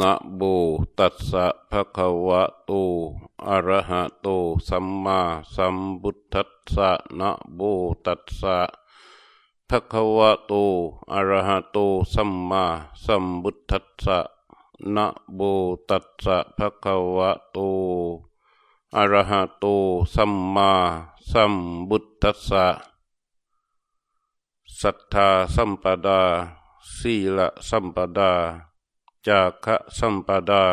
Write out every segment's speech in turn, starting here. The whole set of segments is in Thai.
นะโมตัสสะภะคะวะโต อะระหะโต สัมมาสัมพุทธัสสะนะโมตัสสะภะคะวะโต อะระหะโต สัมมาสัมพุทธัสสะนะโมตัสสะภะคะวะโต อะระหะโต สัมมาสัมพุทธัสสะสัทธาสัมปดา สีละสัมปดา จากะสัมปดา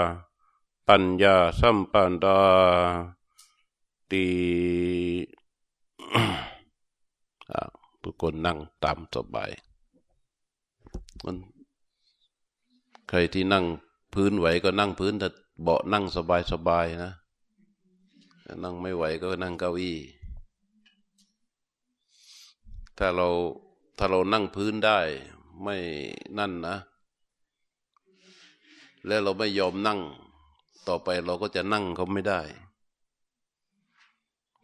ปัญญาสัมปดาตีทุกคนนั่งตามสบายมันใครที่นั่งพื้นไหวก็นั่งพื้นแต่เบาะนั่งสบายสบายนะนั่งไม่ไหวก็นั่งเก้าอี้ ถ้าเราถ้าเรานั่งพื้นได้ ไม่นั่นนะ แล้วเราไม่ยอมนั่ง ต่อไปเราก็จะนั่งเขาไม่ได้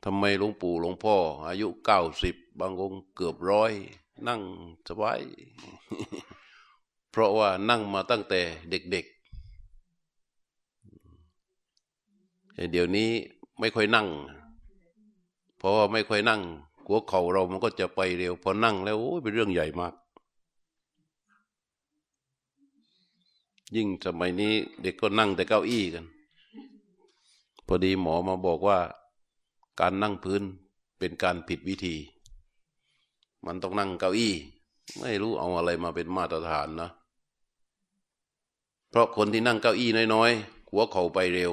ทำไมหลวงปู่หลวงพ่อ อายุเก้าสิบบางองค์เกือบร้อยนั่งสบาย เพราะว่านั่งมาตั้งแต่เด็กๆเดี๋ยวนี้ไม่ค่อยนั่ง เพราะว่าไม่ค่อยนั่งหัวเข่าเรามันก็จะไปเร็ว พอนั่งแล้วโอ้เป็นเรื่องใหญ่มาก ยิ่งสมัยนี้ เด็กก็นั่งแต่เก้าอี้กัน พอดีหมอมาบอกว่า การนั่งพื้นเป็นการผิดวิธี มันต้องนั่งเก้าอี้ ไม่รู้เอาอะไรมาเป็นมาตรฐานนะ เพราะคนที่นั่งเก้าอี้น้อยๆ หัวเข่าไปเร็ว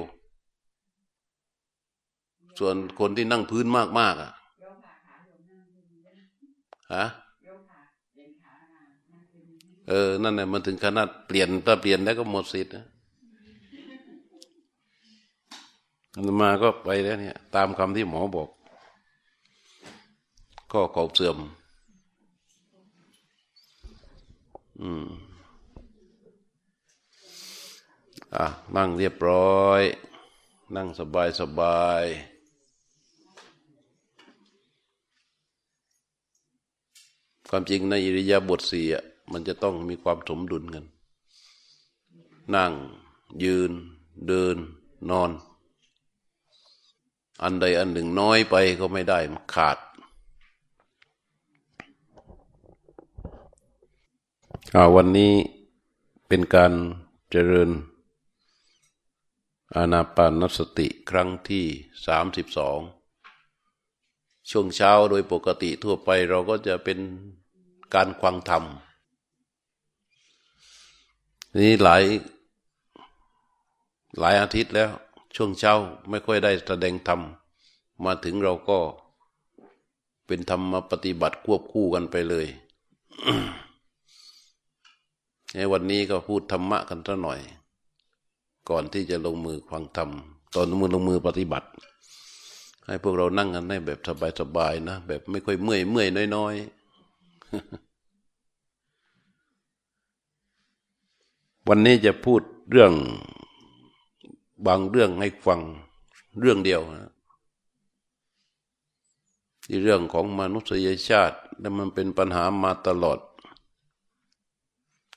ส่วนคนที่นั่งพื้นมากๆอะฮะ เออ นั่นแหละมันถึงขนาดเปลี่ยนถ้าเปลี่ยนแล้วก็หมดสิทธิ์นะมาก็ไปแล้วเนี่ย ตามคำที่หมอบอกก็ขอบเสื่อม อืม อะ นั่งเรียบร้อย นั่งสบายสบายความจริงในอิริยาบถสี่อะ มันจะต้องมีความสมดุลกัน นั่ง ยืน เดิน นอน อันใดอันหนึ่งน้อยไปก็ไม่ได้มันขาดวันนี้เป็นการเจริญ อานาปานสติครั้งที่สามสิบสองช่วงเช้าโดยปกติทั่วไปเราก็จะเป็นการควังธรรม นี่หลายหลายอาทิตย์แล้ว ช่วงเช้าไม่ค่อยได้แสดงธรรม มาถึงเราก็เป็นธรรมาปฏิบัติควบคู่กันไปเลยในวันนี้ก็พูดธรรมะกันสักหน่อย ก่อนที่จะลงมือฟังธรรม ตอนมือลงมือปฏิบัติ ให้พวกเรานั่งกันได้แบบสบายๆนะ แบบไม่ค่อยเมื่อยเมื่อยน้อยๆ วันนี้จะพูดเรื่องบางเรื่องให้ฟังเรื่องเดียวนะที่เรื่องของมนุษยชาติและมันเป็นปัญหามาตลอด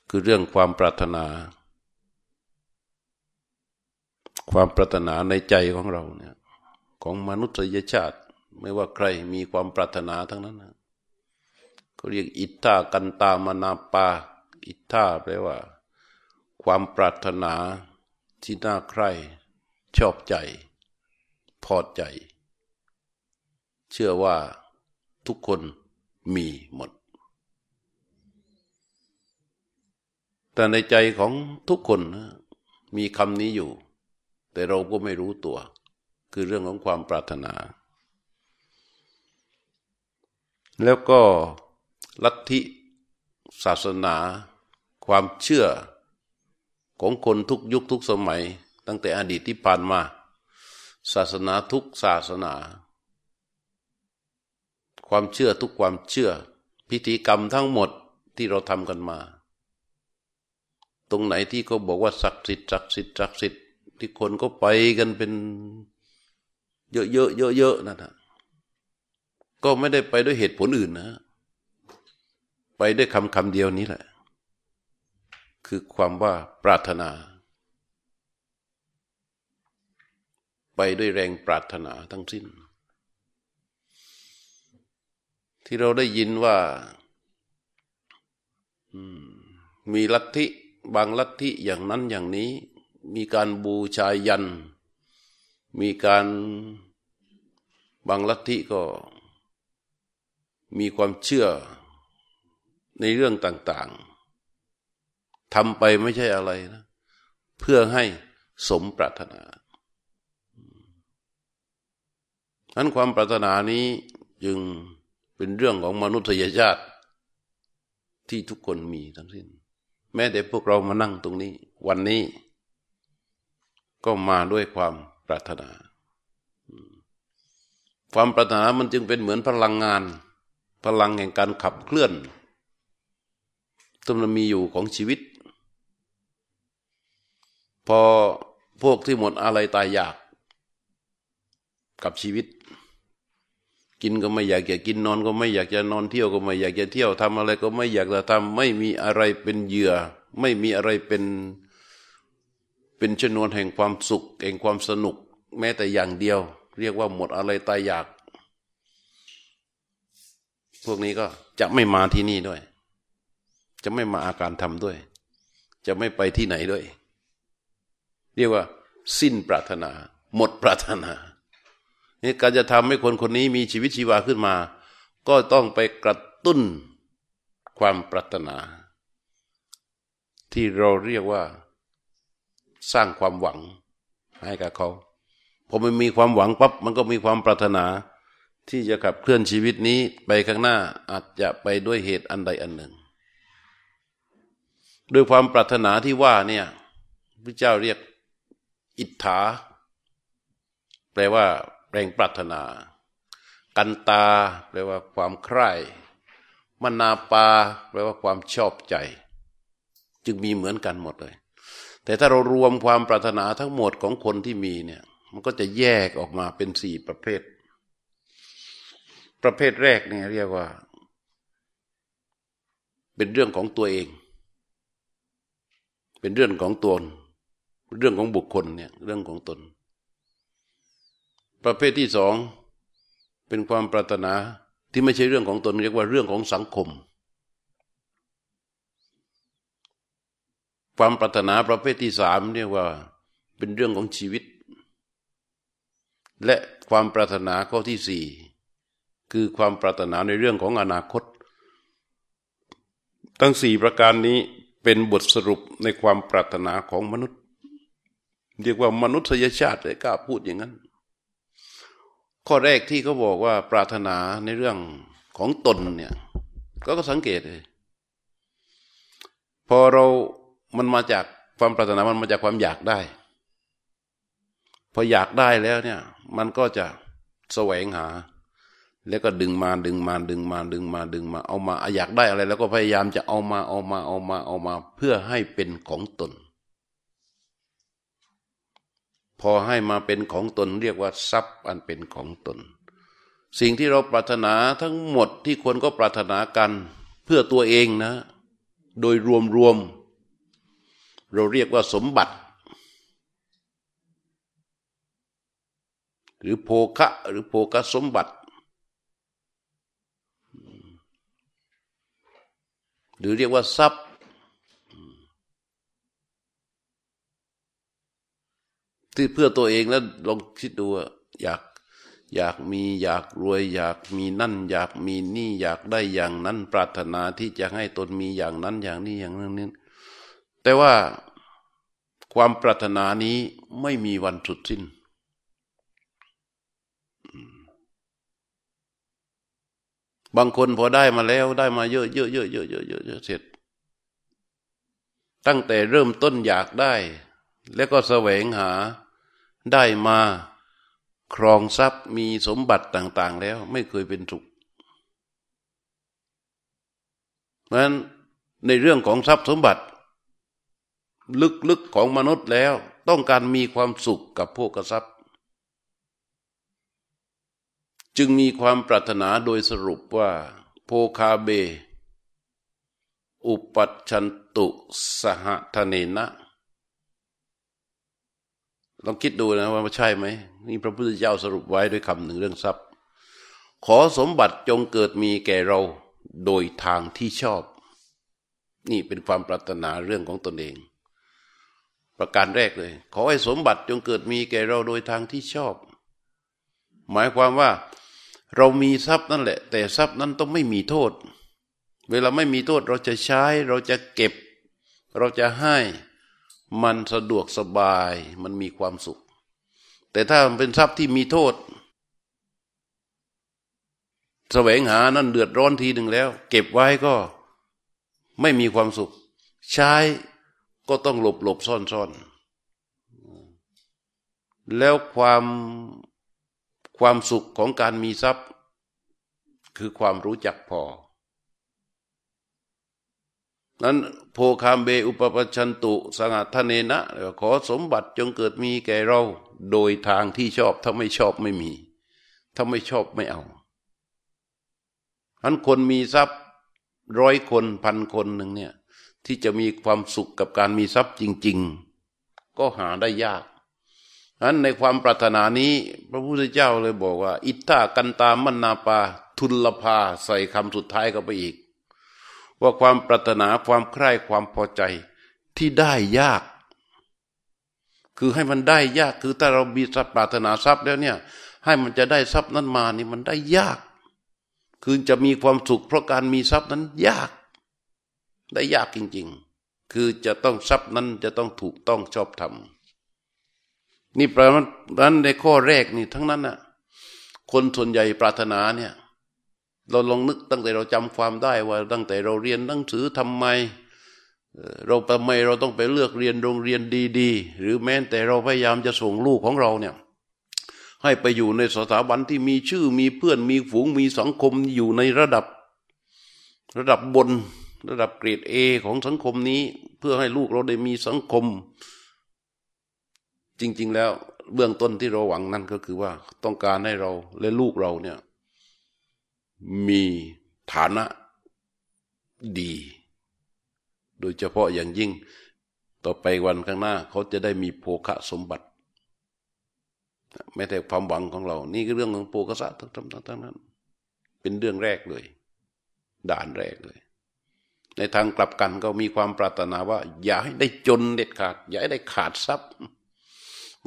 คือเรื่องความปรารถนา ความปรารถนาในใจของเราเนี่ยของมนุษยชาติ ไม่ว่าใครมีความปรารถนาทั้งนั้นนะเขาเรียกอิทธากันตามนาปา อิทธาแปลว่า ความปรารถนาที่น่าใคร่ชอบใจ พอใจ เชื่อว่าทุกคนมีหมด แต่ในใจของทุกคนมีคำนี้อยู่ แต่เราก็ไม่รู้ตัว คือเรื่องของความปรารถนา แล้วก็ลัทธิศาสนา ความเชื่อ ของคนทุกยุคทุกสมัย ตั้งแต่อดีตที่ผ่านมา ศาสนาทุกศาสนา ความเชื่อทุกความเชื่อ พิธีกรรมทั้งหมดที่เราทำกันมา ตรงไหนที่เขาบอกว่าศักดิ์สิทธิ์ศักดิ์สิทธิ์ศักดิ์สิทธิ์ที่คนก็ไปกันเป็นเยอะเยอะเยอะเยอะนั่นนะก็ไม่ได้ไปด้วยเหตุผลอื่นนะ ไปด้วยคำคำเดียวนี้แหละ คือความว่าปรารถนา ไปด้วยแรงปรารถนาทั้งสิ้น ที่เราได้ยินว่ามีลัทธิบางลัทธิอย่างนั้นอย่างนี้ มีการบูชายัน มีการบางลัทธิก็มีความเชื่อในเรื่องต่าง ๆ ทำไปไม่ใช่อะไรนะเพื่อให้สมปรารถนานั้นความปรารถนานี้จึงเป็นเรื่องของมนุษยชาติ ที่ทุกคนมีทั้งสิ้น แม้แต่พวกเรามานั่งตรงนี้ วันนี้ ก็มาด้วยความปรารถนา ความปรารถนามันจึงเป็นเหมือนพลังงาน พลังแห่งการขับเคลื่อนที่มันมีอยู่ของชีวิต พอพวกที่หมดอะไรตายอยากกับชีวิต กินก็ไม่อยากจะกินนอนก็ไม่อยากจะนอนเที่ยวก็ไม่อยากจะเที่ยวทำอะไรก็ไม่อยากจะทำไม่มีอะไรเป็นเหยื่อ ไม่มีอะไรเป็นเป็นชนวนแห่งความสุขแห่งความสนุก แม้แต่อย่างเดียว เรียกว่าหมดอะไรตายอยาก พวกนี้ก็จะไม่มาที่นี่ด้วย จะไม่มาอาการทำด้วย จะไม่ไปที่ไหนด้วย เรียกว่า สิ้นปรารถนา หมดปรารถนานี่การจะทำให้คนคนนี้มีชีวิตชีวาขึ้นมา ก็ต้องไปกระตุ้นความปรารถนา ที่เราเรียกว่า สร้างความหวังให้กับเขาพอมันมีความหวังปั๊บมันก็มีความปรารถนา ที่จะขับเคลื่อนชีวิตนี้ไปข้างหน้าอาจจะไปด้วยเหตุอันใดอันหนึ่งด้วยความปรารถนาที่ว่าเนี่ยพระเจ้าเรียก อิทธา แปลว่าแรงปรารถนา กันตา แปลว่าความใคร่มนาปา แปลว่าความชอบใจ จึงมีเหมือนกันหมดเลย แต่ถ้าเรารวมความปรารถนาทั้งหมดของคนที่มีเนี่ย มันก็จะแยกออกมาเป็นสี่ประเภท ประเภทแรกเนี่ยเรียกว่า เป็นเรื่องของตัวเอง เป็นเรื่องของตน เรื่องของบุคคลเนี่ยเรื่องของตน ประเภทที่สองเป็นความปรารถนาที่ไม่ใช่เรื่องของตน เรียกว่าเรื่องของสังคม ความปรารถนาประเภทที่สามเรียกว่าเป็นเรื่องของชีวิต และความปรารถนาข้อที่สี่คือความปรารถนาในเรื่องของอนาคต ทั้งสี่ประการนี้เป็นบทสรุปในความปรารถนาของมนุษย์ เรียกว่ามนุษยชาติเลยกล้าพูดอย่างนั้น ข้อแรกที่เขาบอกว่าปรารถนาในเรื่องของตนเนี่ย ก็ก็สังเกตเลยพอเรามันมาจากความปรารถนามันมาจากความอยากได้ พออยากได้แล้วเนี่ย มันก็จะแสวงหา แล้วก็ดึงมาดึงมาดึงมาดึงมาดึงมา เอามาอยากได้อะไร แล้วก็พยายามจะเอามาเอามาเอามาเอามา เพื่อให้เป็นของตน พอให้มาเป็นของตนเรียกว่าทรัพย์อันเป็นของตน สิ่งที่เราปรารถนาทั้งหมดที่คนก็ปรารถนากันเพื่อตัวเองนะ โดยรวมๆเราเรียกว่าสมบัติ หรือโภคะหรือโภคะสมบัติ หรือเรียกว่าทรัพย์ ที่เพื่อตัวเองแล้วลองคิดดูอยากอยากมีอยากรวย อยากมีนั่น อยากมีนี่อยากได้อย่างนั้น ปรารถนาที่จะให้ตนมีอย่างนั้นอย่างนี้อย่างนั้นนี้แต่ว่าความปรารถนานี้ไม่มีวันสุดสิ้น บางคนพอได้มาแล้วได้มาเยอะเยอะเยอะเยอะเยอะเยอะเสร็จ ตั้งแต่เริ่มต้นอยากได้ แล้วก็แสวงหาได้มาครองทรัพย์มีสมบัติต่าง ๆ แล้วไม่เคยเป็นสุขเพราะนั้นในเรื่องของทรัพย์สมบัติ ลึกๆของมนุษย์แล้วต้องการมีความสุขกับพวกทรัพย์ จึงมีความปรารถนาโดยสรุปว่า โพคาเบ อุปัชันตุสหทเนนะ ลองคิดดูนะว่าใช่ไหมนี่พระพุทธเจ้าสรุปไว้ด้วยคำหนึ่งเรื่องทรัพย์ ขอสมบัติจงเกิดมีแก่เราโดยทางที่ชอบ นี่เป็นความปรารถนาเรื่องของตนเอง ประการแรกเลย ขอให้สมบัติจงเกิดมีแก่เราโดยทางที่ชอบ หมายความว่าเรามีทรัพย์นั่นแหละ แต่ทรัพย์นั้นต้องไม่มีโทษ เวลาไม่มีโทษเราจะใช้ เราจะเก็บ เราจะให้ มันสะดวกสบายมันมีความสุข แต่ถ้ามันเป็นทรัพย์ที่มีโทษแสวงหานั่นเดือดร้อนทีหนึ่งแล้ว เก็บไว้ก็ไม่มีความสุข ใช้ก็ต้องหลบหลบซ่อนซ่อนแล้วความความสุขของการมีทรัพย์ คือความรู้จักพอ นั้นโพคามเบอุปปชันตุสังทเนนะ ขอสมบัติจงเกิดมีแก่เรา โดยทางที่ชอบถ้าไม่ชอบไม่มี ถ้าไม่ชอบไม่เอาอันคนมีทรัพย์ร้อยคนพันคนหนึ่งเนี่ยที่จะมีความสุขกับการมีทรัพย์จริง ๆ ก็หาได้ยากอันในความปรารถนานี้ พระพุทธเจ้าเลยบอกว่า อิทธากันตามนาปา ทุลภาใส่คำสุดท้ายเข้าไปอีก ว่าความปรารถนาความใคร่ความพอใจที่ได้ยาก คือให้มันได้ยากคือถ้าเรามีทรัพย์ปรารถนาทรัพย์แล้วเนี่ย ให้มันจะได้ทรัพย์นั้นมานี่มันได้ยาก คือจะมีความสุขเพราะการมีทรัพย์นั้นยาก ได้ยากจริง ๆ คือจะต้องทรัพย์นั้นจะต้องถูกต้องชอบธรรมนี่แปลว่านั้นในข้อแรกนี่ทั้งนั้นน่ะ คนส่วนใหญ่ปรารถนาเนี่ย เราลองนึกตั้งแต่เราจำความได้ว่าตั้งแต่เราเรียนหนังสือทำไม เราทำไมเราต้องไปเลือกเรียนโรงเรียนดีๆ หรือแม้แต่เราพยายามจะส่งลูกของเราเนี่ยให้ไปอยู่ในสถาบันที่มีชื่อมีเพื่อนมีฝูงมีสังคมอยู่ในระดับ ระดับบนระดับเกรดเอของสังคมนี้ เพื่อให้ลูกเราได้มีสังคม จริง ๆ แล้วเบื้องต้นที่เราหวังนั่นก็คือว่าต้องการให้เราและลูกเราเนี่ย มีฐานะดี โดยเฉพาะอย่างยิ่ง ต่อไปวันข้างหน้าเขาจะได้มีโภคะสมบัติแม้แต่ความหวังของเรา นี่คือเรื่องของโภคสะทั้งทั้งนั้น เป็นเรื่องแรกเลย ด่านแรกเลย ในทางกลับกันก็มีความปรารถนาว่า อย่าให้ได้จนเด็ดขาด อย่าให้ได้ขาดทรัพย์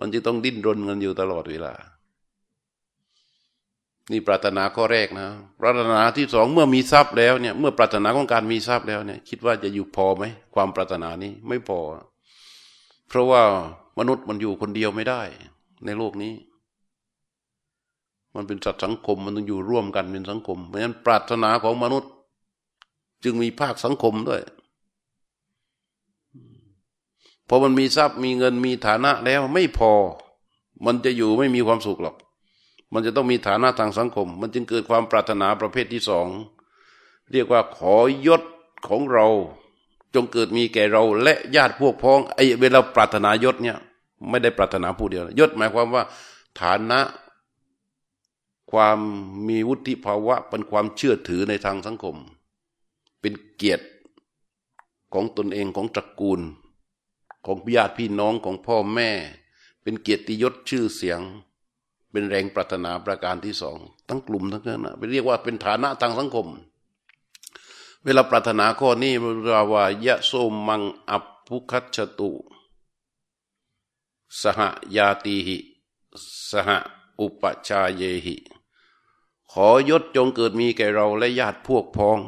มันจะต้องดิ้นรนกันอยู่ตลอดเวลา นี่ปรารถนาข้อแรกนะปรารถนาที่สองเมื่อมีทรัพย์แล้วเนี่ยเมื่อปรารถนาของการมีทรัพย์แล้วเนี่ย คิดว่าจะอยู่พอไหมความปรารถนานี้ไม่พอ เพราะว่ามนุษย์มันอยู่คนเดียวไม่ได้ ในโลกนี้ มันเป็นสัตว์สังคมมันต้องอยู่ร่วมกันเป็นสังคม เพราะฉะนั้นปรารถนาของมนุษย์ จึงมีภาคสังคมด้วยพอมันมีทรัพย์มีเงินมีฐานะแล้วไม่พอ มันจะอยู่ไม่มีความสุขหรอก มันจะต้องมีฐานะทางสังคม มันจึงเกิดความปรารถนาประเภทที่สองเรียกว่าขอยศของเรา จงเกิดมีแก่เรา และญาติพวกพ้องไอ้เวลาปรารถนายศเนี่ย ไม่ได้ปรารถนาผู้เดียวยศหมายความว่า ฐานะ ความมีวุฒิภาวะเป็นความเชื่อถือในทางสังคม เป็นเกียรติของตนเองของตระกูล ของญาติพี่น้องของพ่อแม่ เป็นเกียรติยศชื่อเสียง เป็นแรงปรารถนาประการที่สองทั้งกลุ่มทั้งนั้นไปเรียกว่าเป็นฐานะทางสังคม เวลาปรารถนาข้อนี้เราว่ายะโสมังอัปพุคัชตุ สหยาติหิ สหอุปชาเยหิ ขอยศจงเกิดมีแก่เราและญาติพวกพ้อง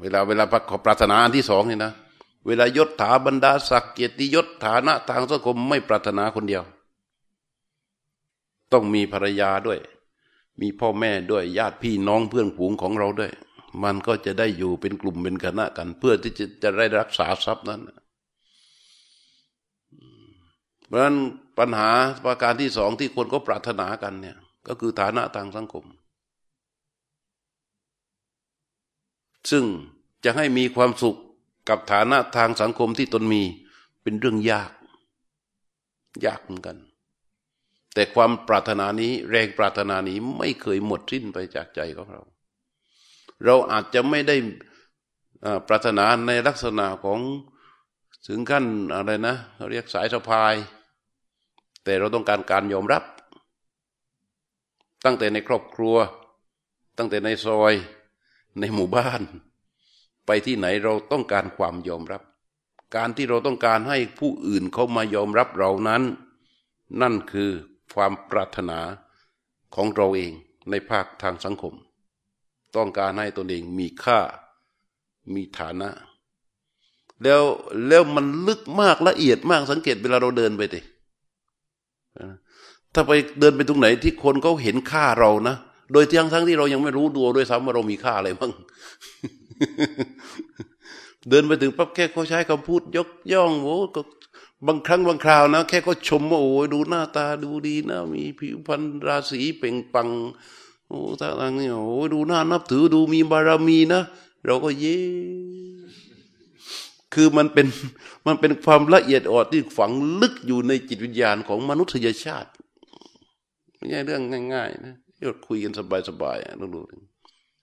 เวลาเวลาขอปรารถนาอันที่สองนี่นะ เวลายศถาบรรดาศักดิ์เกียรติยศฐานะทางสังคมไม่ปรารถนาคนเดียว ต้องมีภรรยาด้วย มีพ่อแม่ด้วยญาติพี่น้องเพื่อนฝูงของเราด้วย มันก็จะได้อยู่เป็นกลุ่มเป็นคณะกัน เพื่อที่จะจะได้รักษาทรัพย์นั้น เพราะฉะนั้นปัญหาประการที่สองที่คนก็ปรารถนากันเนี่ย ก็คือฐานะทางสังคม ซึ่งจะให้มีความสุขกับฐานะทางสังคมที่ตนมีเป็นเรื่องยาก ยากเหมือนกัน แต่ความปรารถนานี้แรงปรารถนานี้ไม่เคยหมดสิ้นไปจากใจของเรา เราอาจจะไม่ได้ปรารถนาในลักษณะของถึงขั้นอะไรนะเขาเรียกสายสะพาย แต่เราต้องการการยอมรับ ตั้งแต่ในครอบครัว ตั้งแต่ในซอย ในหมู่บ้าน ไปที่ไหนเราต้องการความยอมรับ การที่เราต้องการให้ผู้อื่นเขามายอมรับเรานั้น นั่นคือ ความปรารถนาของเราเองในภาคทางสังคม ต้องการให้ตนเองมีค่ามีฐานะ แล้วแล้วมันลึกมากละเอียดมากสังเกตเวลาเราเดินไปดิถ้าไปเดินไปตรงไหนที่คนเขาเห็นค่าเรานะโดยทั้งทั้งที่เรายังไม่รู้ตัวด้วยซ้ำว่าเรามีค่าอะไรบ้างเดินไปถึงปั๊บแค่เขาใช้คำพูดยกย่องโอ้ก็ บางครั้งบางคราวนะ แค่เขาชมว่าโอ้ยดูหน้าตาดูดีนะ มีผิวพรรณราศีเป่งปัง โอ้ท่าทางนี่โอ้ดูหน้านับถือดูมีบารมีนะ เราก็เย่คือมันเป็นมันเป็นความละเอียดอ่อนที่ฝังลึกอยู่ในจิตวิญญาณของมนุษยชาติไม่ใช่เรื่องง่าย ๆ นะที่เราคุยกันสบายๆอะดู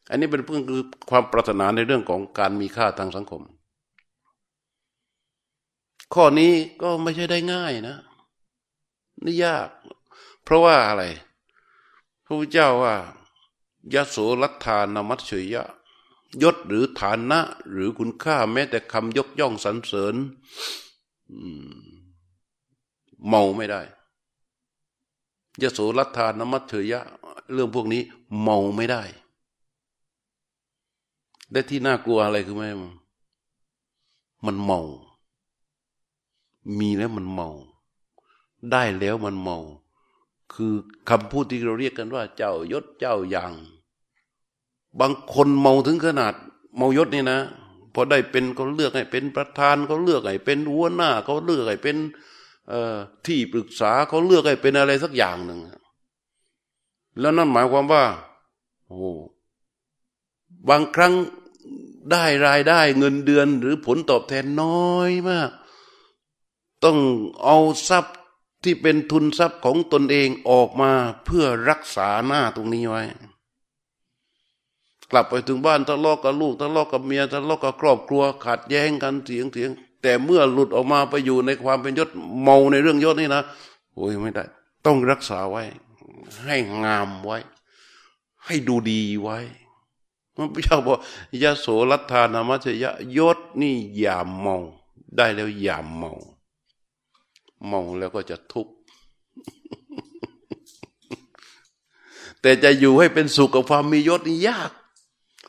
อันนี้เป็นเพื่อคือความปรารถนาในเรื่องของการมีค่าทางสังคม ข้อนี้ก็ไม่ใช่ได้ง่ายนะ นี่ยาก เพราะว่าอะไร พระพุทธเจ้าว่ายโสรัทธานามัตเฉยะ ยศหรือฐานะ หรือคุณค่าแม้แต่คำยกย่องสรรเสริญเมาไม่ได้ยโสรัทานมัตเถยะ เรื่องพวกนี้เมาไม่ได้และที่น่ากลัวอะไรคือไหมมันเมา มีแล้วมันเมา ได้แล้วมันเมา คือคำพูดที่เราเรียกกันว่า เจ้ายศเจ้าอย่าง บางคนเมาถึงขนาด เมายศนี่นะพอได้เป็นเขาเลือกให้เป็นประธานเขาเลือกให้เป็นหัวหน้าเขาเลือกให้เป็นที่ปรึกษาเขาเลือกให้เป็นอะไรสักอย่างหนึ่งแล้วนั่นหมายความว่าโอ้บางครั้งได้รายได้เงินเดือนหรือผลตอบแทนน้อยมาก ต้องเอาทรัพย์ที่เป็นทุนทรัพย์ของตนเองออกมาเพื่อรักษาหน้าตรงนี้ไว้ กลับไปถึงบ้านทะเลาะกับลูกทะเลาะกับเมียทะเลาะกับครอบครัวขัดแย้งกันเถียงเถียงแต่เมื่อหลุดออกมาไปอยู่ในความเป็นยศเมาในเรื่องยศนี่นะโอ้ยไม่ได้ ต้องรักษาไว้ ให้งามไว้ ให้ดูดีไว้มันพระเจ้าบอกยะโสรัตานามัชยะยศนี่อย่าเมา ได้แล้วอย่าเมา เมาแล้วก็จะทุกข์แต่จะอยู่ให้เป็นสุขกับความมียศนี่ยาก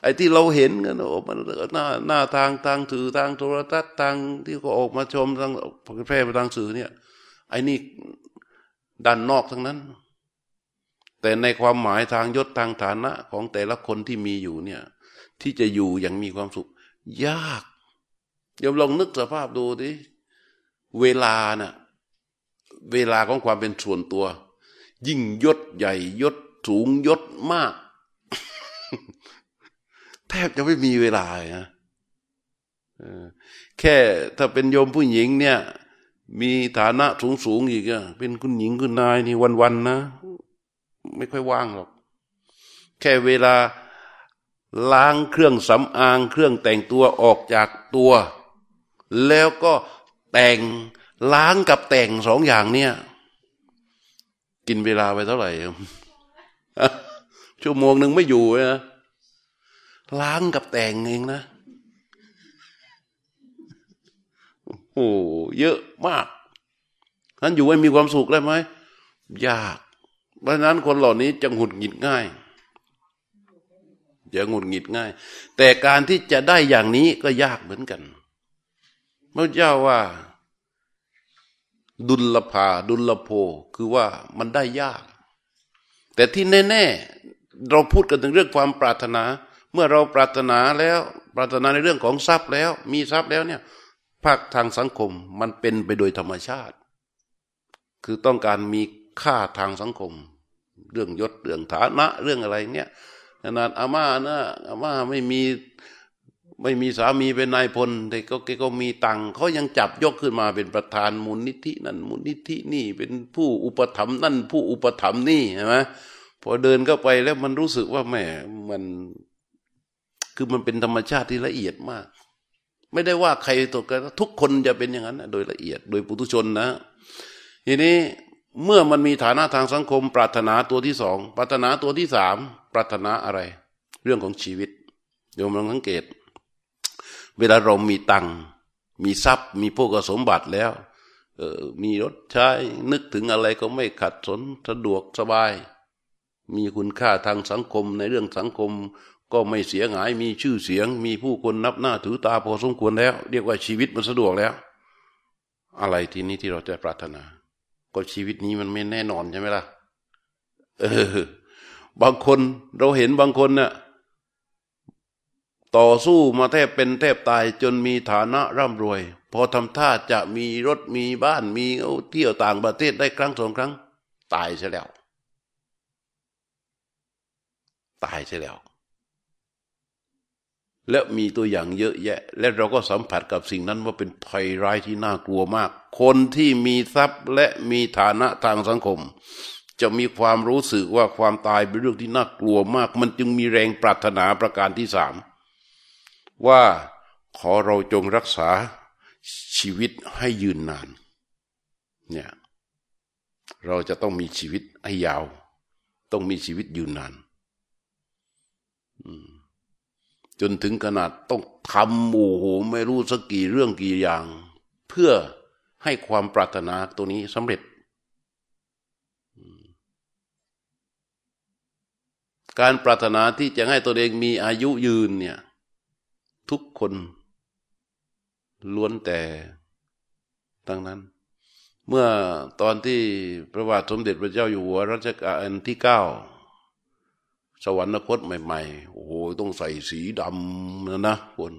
ไอ้ที่เราเห็นกันโอ้มันหน้าหน้าทางทางถือทางโทรทัศน์ทางที่ก็ออกมาชมทางแพร่ไปทางสื่อเนี่ย ไอ้นี่ด้านนอกทั้งนั้น แต่ในความหมายทางยศทางฐานะของแต่ละคนที่มีอยู่เนี่ย ที่จะอยู่อย่างมีความสุข ยากเดี๋ยวลองนึกสภาพดูดิเวลานะ่ะ เวลาของความเป็นส่วนตัว ยิ่งยศใหญ่ยศสูงยศมาก แทบจะไม่มีเวลานะแค่ถ้าเป็นโยมผู้หญิงเนี่ย มีฐานะสูงสูงอีกอะเป็นคุณหญิงคุณนายนี่วันๆนะ ไม่ค่อยว่างหรอก แค่เวลาล้างเครื่องสำอางเครื่องแต่งตัวออกจากตัว แล้วก็แต่ง ล้างกับแต่งสองอย่างเนี่ย กินเวลาไปเท่าไหร่ชั่วโมงหนึ่งไม่อยู่นะล้างกับแต่งเองนะโอ้เยอะมากนั้นอยู่ให้มีความสุขได้ไหมยากเพราะนั้นคนเหล่านี้จะหงุดหงิดง่ายจะหงุดหงิดง่าย แต่การที่จะได้อย่างนี้ก็ยากเหมือนกันพระเจ้าว่า ดุลภาดุลโภคือว่ามันได้ยาก แต่ที่แน่ๆเราพูดกันถึงเรื่องความปรารถนา เมื่อเราปรารถนาแล้วปรารถนาในเรื่องของทรัพย์แล้ว มีทรัพย์แล้วเนี่ยภาคทางสังคมมันเป็นไปโดยธรรมชาติ คือต้องการมีค่าทางสังคม เรื่องยศเรื่องฐานะเรื่องอะไรเนี่ยขนาดอาม่านะอาม่าไม่มี ไม่มีสามีเป็นนายพลแต่ก็แกก็มีตังเขายังจับยกขึ้นมาเป็นประธานมูลนิธินั่นมูลนิธินี่เป็นผู้อุปถัมภ์นั่นผู้อุปถัมภ์นี่ใช่ไหมพอเดินเข้าไปแล้วมันรู้สึกว่าแหมมันคือมันเป็นธรรมชาติที่ละเอียดมาก ไม่ได้ว่าใครตัวกันทุกคนจะเป็นอย่างนั้นโดยละเอียด โดยปุถุชนนะ ทีนี้เมื่อมันมีฐานะทางสังคม ปรารถนาตัวที่สองปรารถนาตัวที่สามปรารถนาอะไร เรื่องของชีวิตโยมลองสังเกต เวลาเรามีตังมีทรัพย์ มีพวกสมบัติแล้วมีรถใช้นึกถึงอะไรก็ไม่ขัดสนสะดวกสบาย มีคุณค่าทางสังคมในเรื่องสังคมก็ไม่เสียหายมีชื่อเสียง มีผู้คนนับหน้าถือตาพอสมควรแล้ว เรียกว่าชีวิตมันสะดวกแล้ว อะไรทีนี้ที่เราจะปรารถนา ก็ชีวิตนี้มันไม่แน่นอนใช่ไหมล่ะเออบางคนเราเห็นบางคนเนะ่ย ต่อสู้มาแทบเป็นแทบตายจนมีฐานะร่ำรวย พอทำท่าจะมีรถมีบ้านมีเที่ยวต่างประเทศได้ครั้งสองครั้ง ตายใช่แล้ว ตายใช่แล้ว และมีตัวอย่างเยอะแยะ และเราก็สัมผัสกับสิ่งนั้นว่าเป็นภัยร้ายที่น่ากลัวมาก คนที่มีทรัพย์และมีฐานะทางสังคม จะมีความรู้สึกว่าความตายเป็นเรื่องที่น่ากลัวมาก มันจึงมีแรงปรารถนาประการที่สาม ว่าขอเราจงรักษาชีวิตให้ยืนนานเนี่ยเราจะต้องมีชีวิตให้ยาว ต้องมีชีวิตยืนนานจนถึงขนาดต้องทำโอ้โหไม่รู้สักกี่เรื่องกี่อย่าง เพื่อให้ความปรารถนาตัวนี้สำเร็จ การปรารถนาที่จะให้ตัวเองมีอายุยืนเนี่ย ทุกคนล้วนแต่ทั้งนั้น เมื่อตอนที่พระบาทสมเด็จพระเจ้าอยู่หัวรัชกาลที่เก้าสวรรคตใหม่ๆ โอ้โหต้องใส่สีดำนะนะคน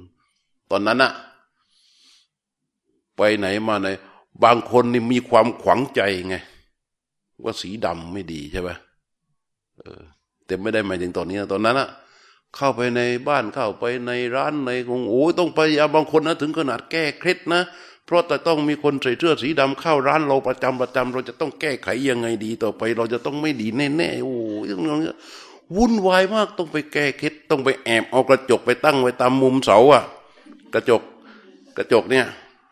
ตอนนั้นอะไปไหนมาไหน บางคนนี่มีความขวังใจไง ว่าสีดำไม่ดีใช่ไหมเออแต่ไม่ได้หมายถึงตอนนี้ ตอนนั้นอะ เข้าไปในบ้านเข้าไปในร้านในคงโอ้ต้องพยายาบางคนนะถึงขนาดแก้เคล็ดนะ เพราะแต่ต้องมีคนใส่เสื้อสีดำเข้าร้านเราประจำประจำเราจะต้องแก้ไขยังไงดีต่อไป เราจะต้องไม่ดีแน่ๆโอ้ยังงวุ่นวายมากต้องไปแก้เคล็ดต้องไปแอบเอากระจกไปตั้งไว้ตามมุมเสาอะกระจกกระจกเนี่ย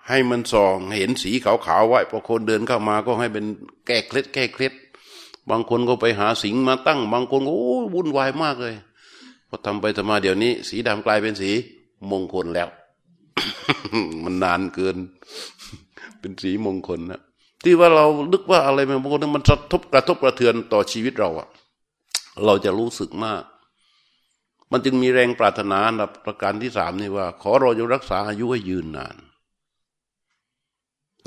ให้มันส่องเห็นสีขาวๆไว้พอคนเดินเข้ามาก็ให้เป็นแก้เคล็ดแก้เคล็ดบางคนก็ไปหาสิงมาตั้ง บางคนก็โอ้วุ่นวายมากเลย พอทำไปทำมาเดี๋ยวนี้ สีดำกลายเป็นสี มงคลแล้ว มันนานเกิน เป็นสีมงคลนะที่ว่าเราลึกว่าอะไรมันมงคลมันกระทบกระทบกระเทือนต่อชีวิตเราอะเราจะรู้สึกมาก มันจึงมีแรงปรารถนาัประการที่สามนี่ว่า ขอเราจะรักษาอายุให้ยืนนาน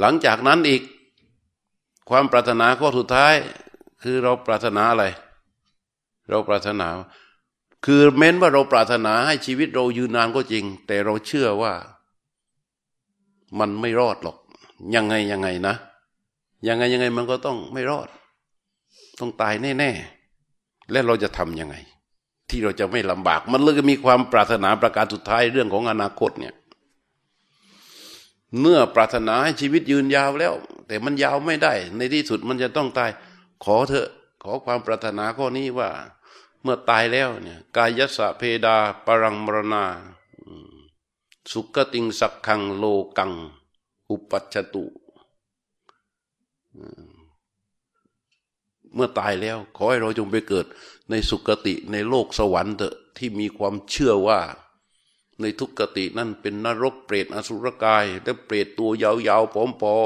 หลังจากนั้นอีก ความปรารถนาข้อสุดท้าย คือเราปรารถนาอะไร เราปรารถนา คือแม้นว่าเราปรารถนาให้ชีวิตเรายืนนานก็จริง แต่เราเชื่อว่า มันไม่รอดหรอก ยังไงยังไงนะยังไงยังไงมันก็ต้องไม่รอด ต้องตายแน่ๆและเราจะทำยังไง ที่เราจะไม่ลำบาก มันเลยมีความปรารถนาประการสุดท้ายเรื่องของอนาคตเนี่ย เมื่อปรารถนาให้ชีวิตยืนยาวแล้ว แต่มันยาวไม่ได้ ในที่สุดมันจะต้องตาย ขอเถอะ ขอความปรารถนาข้อนี้ว่า เมื่อตายแล้วเนี่ยกายสะเพดาปรังมรณา สุขติงสักขังโลกัง อุปัชตุ เมื่อตายแล้ว ขอให้เราจงไปเกิดในสุคติในโลกสวรรค์เถอะที่มีความเชื่อว่า ในทุกกตินั่นเป็นนรกเปรตอสุรกาย และเปรตตัวยาวๆผอ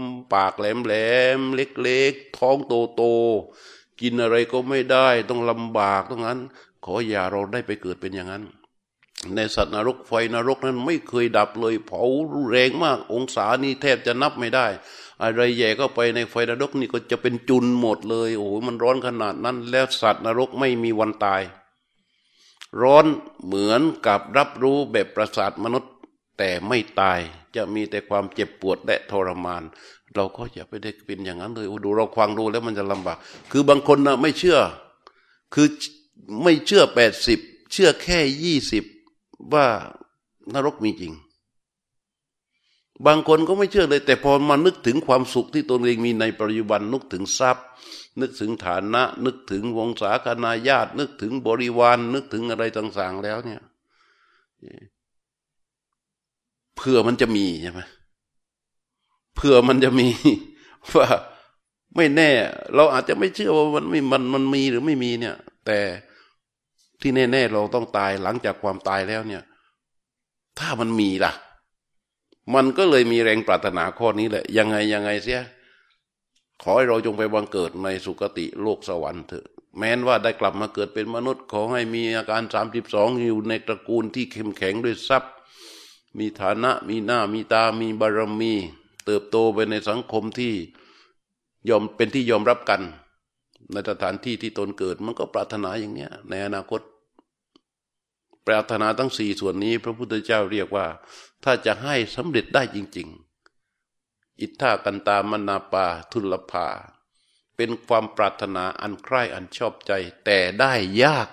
มๆ ปากแหลมๆ เล็กๆ ท้องโตๆ กินอะไรก็ไม่ได้ต้องลำบากตรงนั้น ขออย่าเราได้ไปเกิดเป็นอย่างนั้น ในสัตว์นรกไฟนรกนั้นไม่เคยดับเลย เผาแรงมาก องศานี่แทบจะนับไม่ได้ อะไรแย่ก็ไปในไฟนรกนี่ก็จะเป็นจุนหมดเลย โอ้โหมันร้อนขนาดนั้น แล้วสัตว์นรกไม่มีวันตาย ร้อนเหมือนกับรับรู้แบบประสาทมนุษย์แต่ไม่ตายจะมีแต่ความเจ็บปวดและทรมาน เราก็อย่าไปได้เป็นอย่างนั้นเลยดูเราควังดูแล้วมันจะลำบาก คือบางคนนะไม่เชื่อ คือไม่เชื่อแปดสิบเชื่อแค่ยี่สิบว่านรกมีจริง บางคนก็ไม่เชื่อเลย แต่พอมานึกถึงความสุขที่ตนเองมีในปัจจุบันนึกถึงทรัพย์ นึกถึงฐานะ นึกถึงวงศาคณาญาติ นึกถึงบริวาร นึกถึงอะไรต่างๆแล้วเนี่ยเพื่อมันจะมีใช่ไหม เพื่อมันจะมีว่าไม่แน่ เราอาจจะไม่เชื่อว่ามันไม่มันมันมีหรือไม่มีเนี่ย แต่ที่แน่ ๆ เราต้องตายหลังจากความตายแล้วเนี่ย ถ้ามันมีล่ะ มันก็เลยมีแรงปรารถนาข้อนี้แหละ ยังไงยังไงเสียขอให้เราจงไปบังเกิดในสุคติโลกสวรรค์เถอะ แม้นว่าได้กลับมาเกิดเป็นมนุษย์ ขอให้มีอาการสามสิบสองอยู่ในตระกูลที่เข้มแข็งด้วยทรัพย์ มีฐานะมีหน้ามีตามีบารมี เติบโตไปในสังคมที่ยอมเป็นที่ยอมรับกัน ในสถานที่ที่ตนเกิดมันก็ปรารถนาอย่างเนี้ย ในอนาคต ปรารถนาทั้งสี่ส่วนนี้ พระพุทธเจ้าเรียกว่า ถ้าจะให้สำเร็จได้จริง ๆ อิทธากันตามนาปาทุลภาเป็นความปรารถนาอันใคร่อันชอบใจ แต่ได้ยาก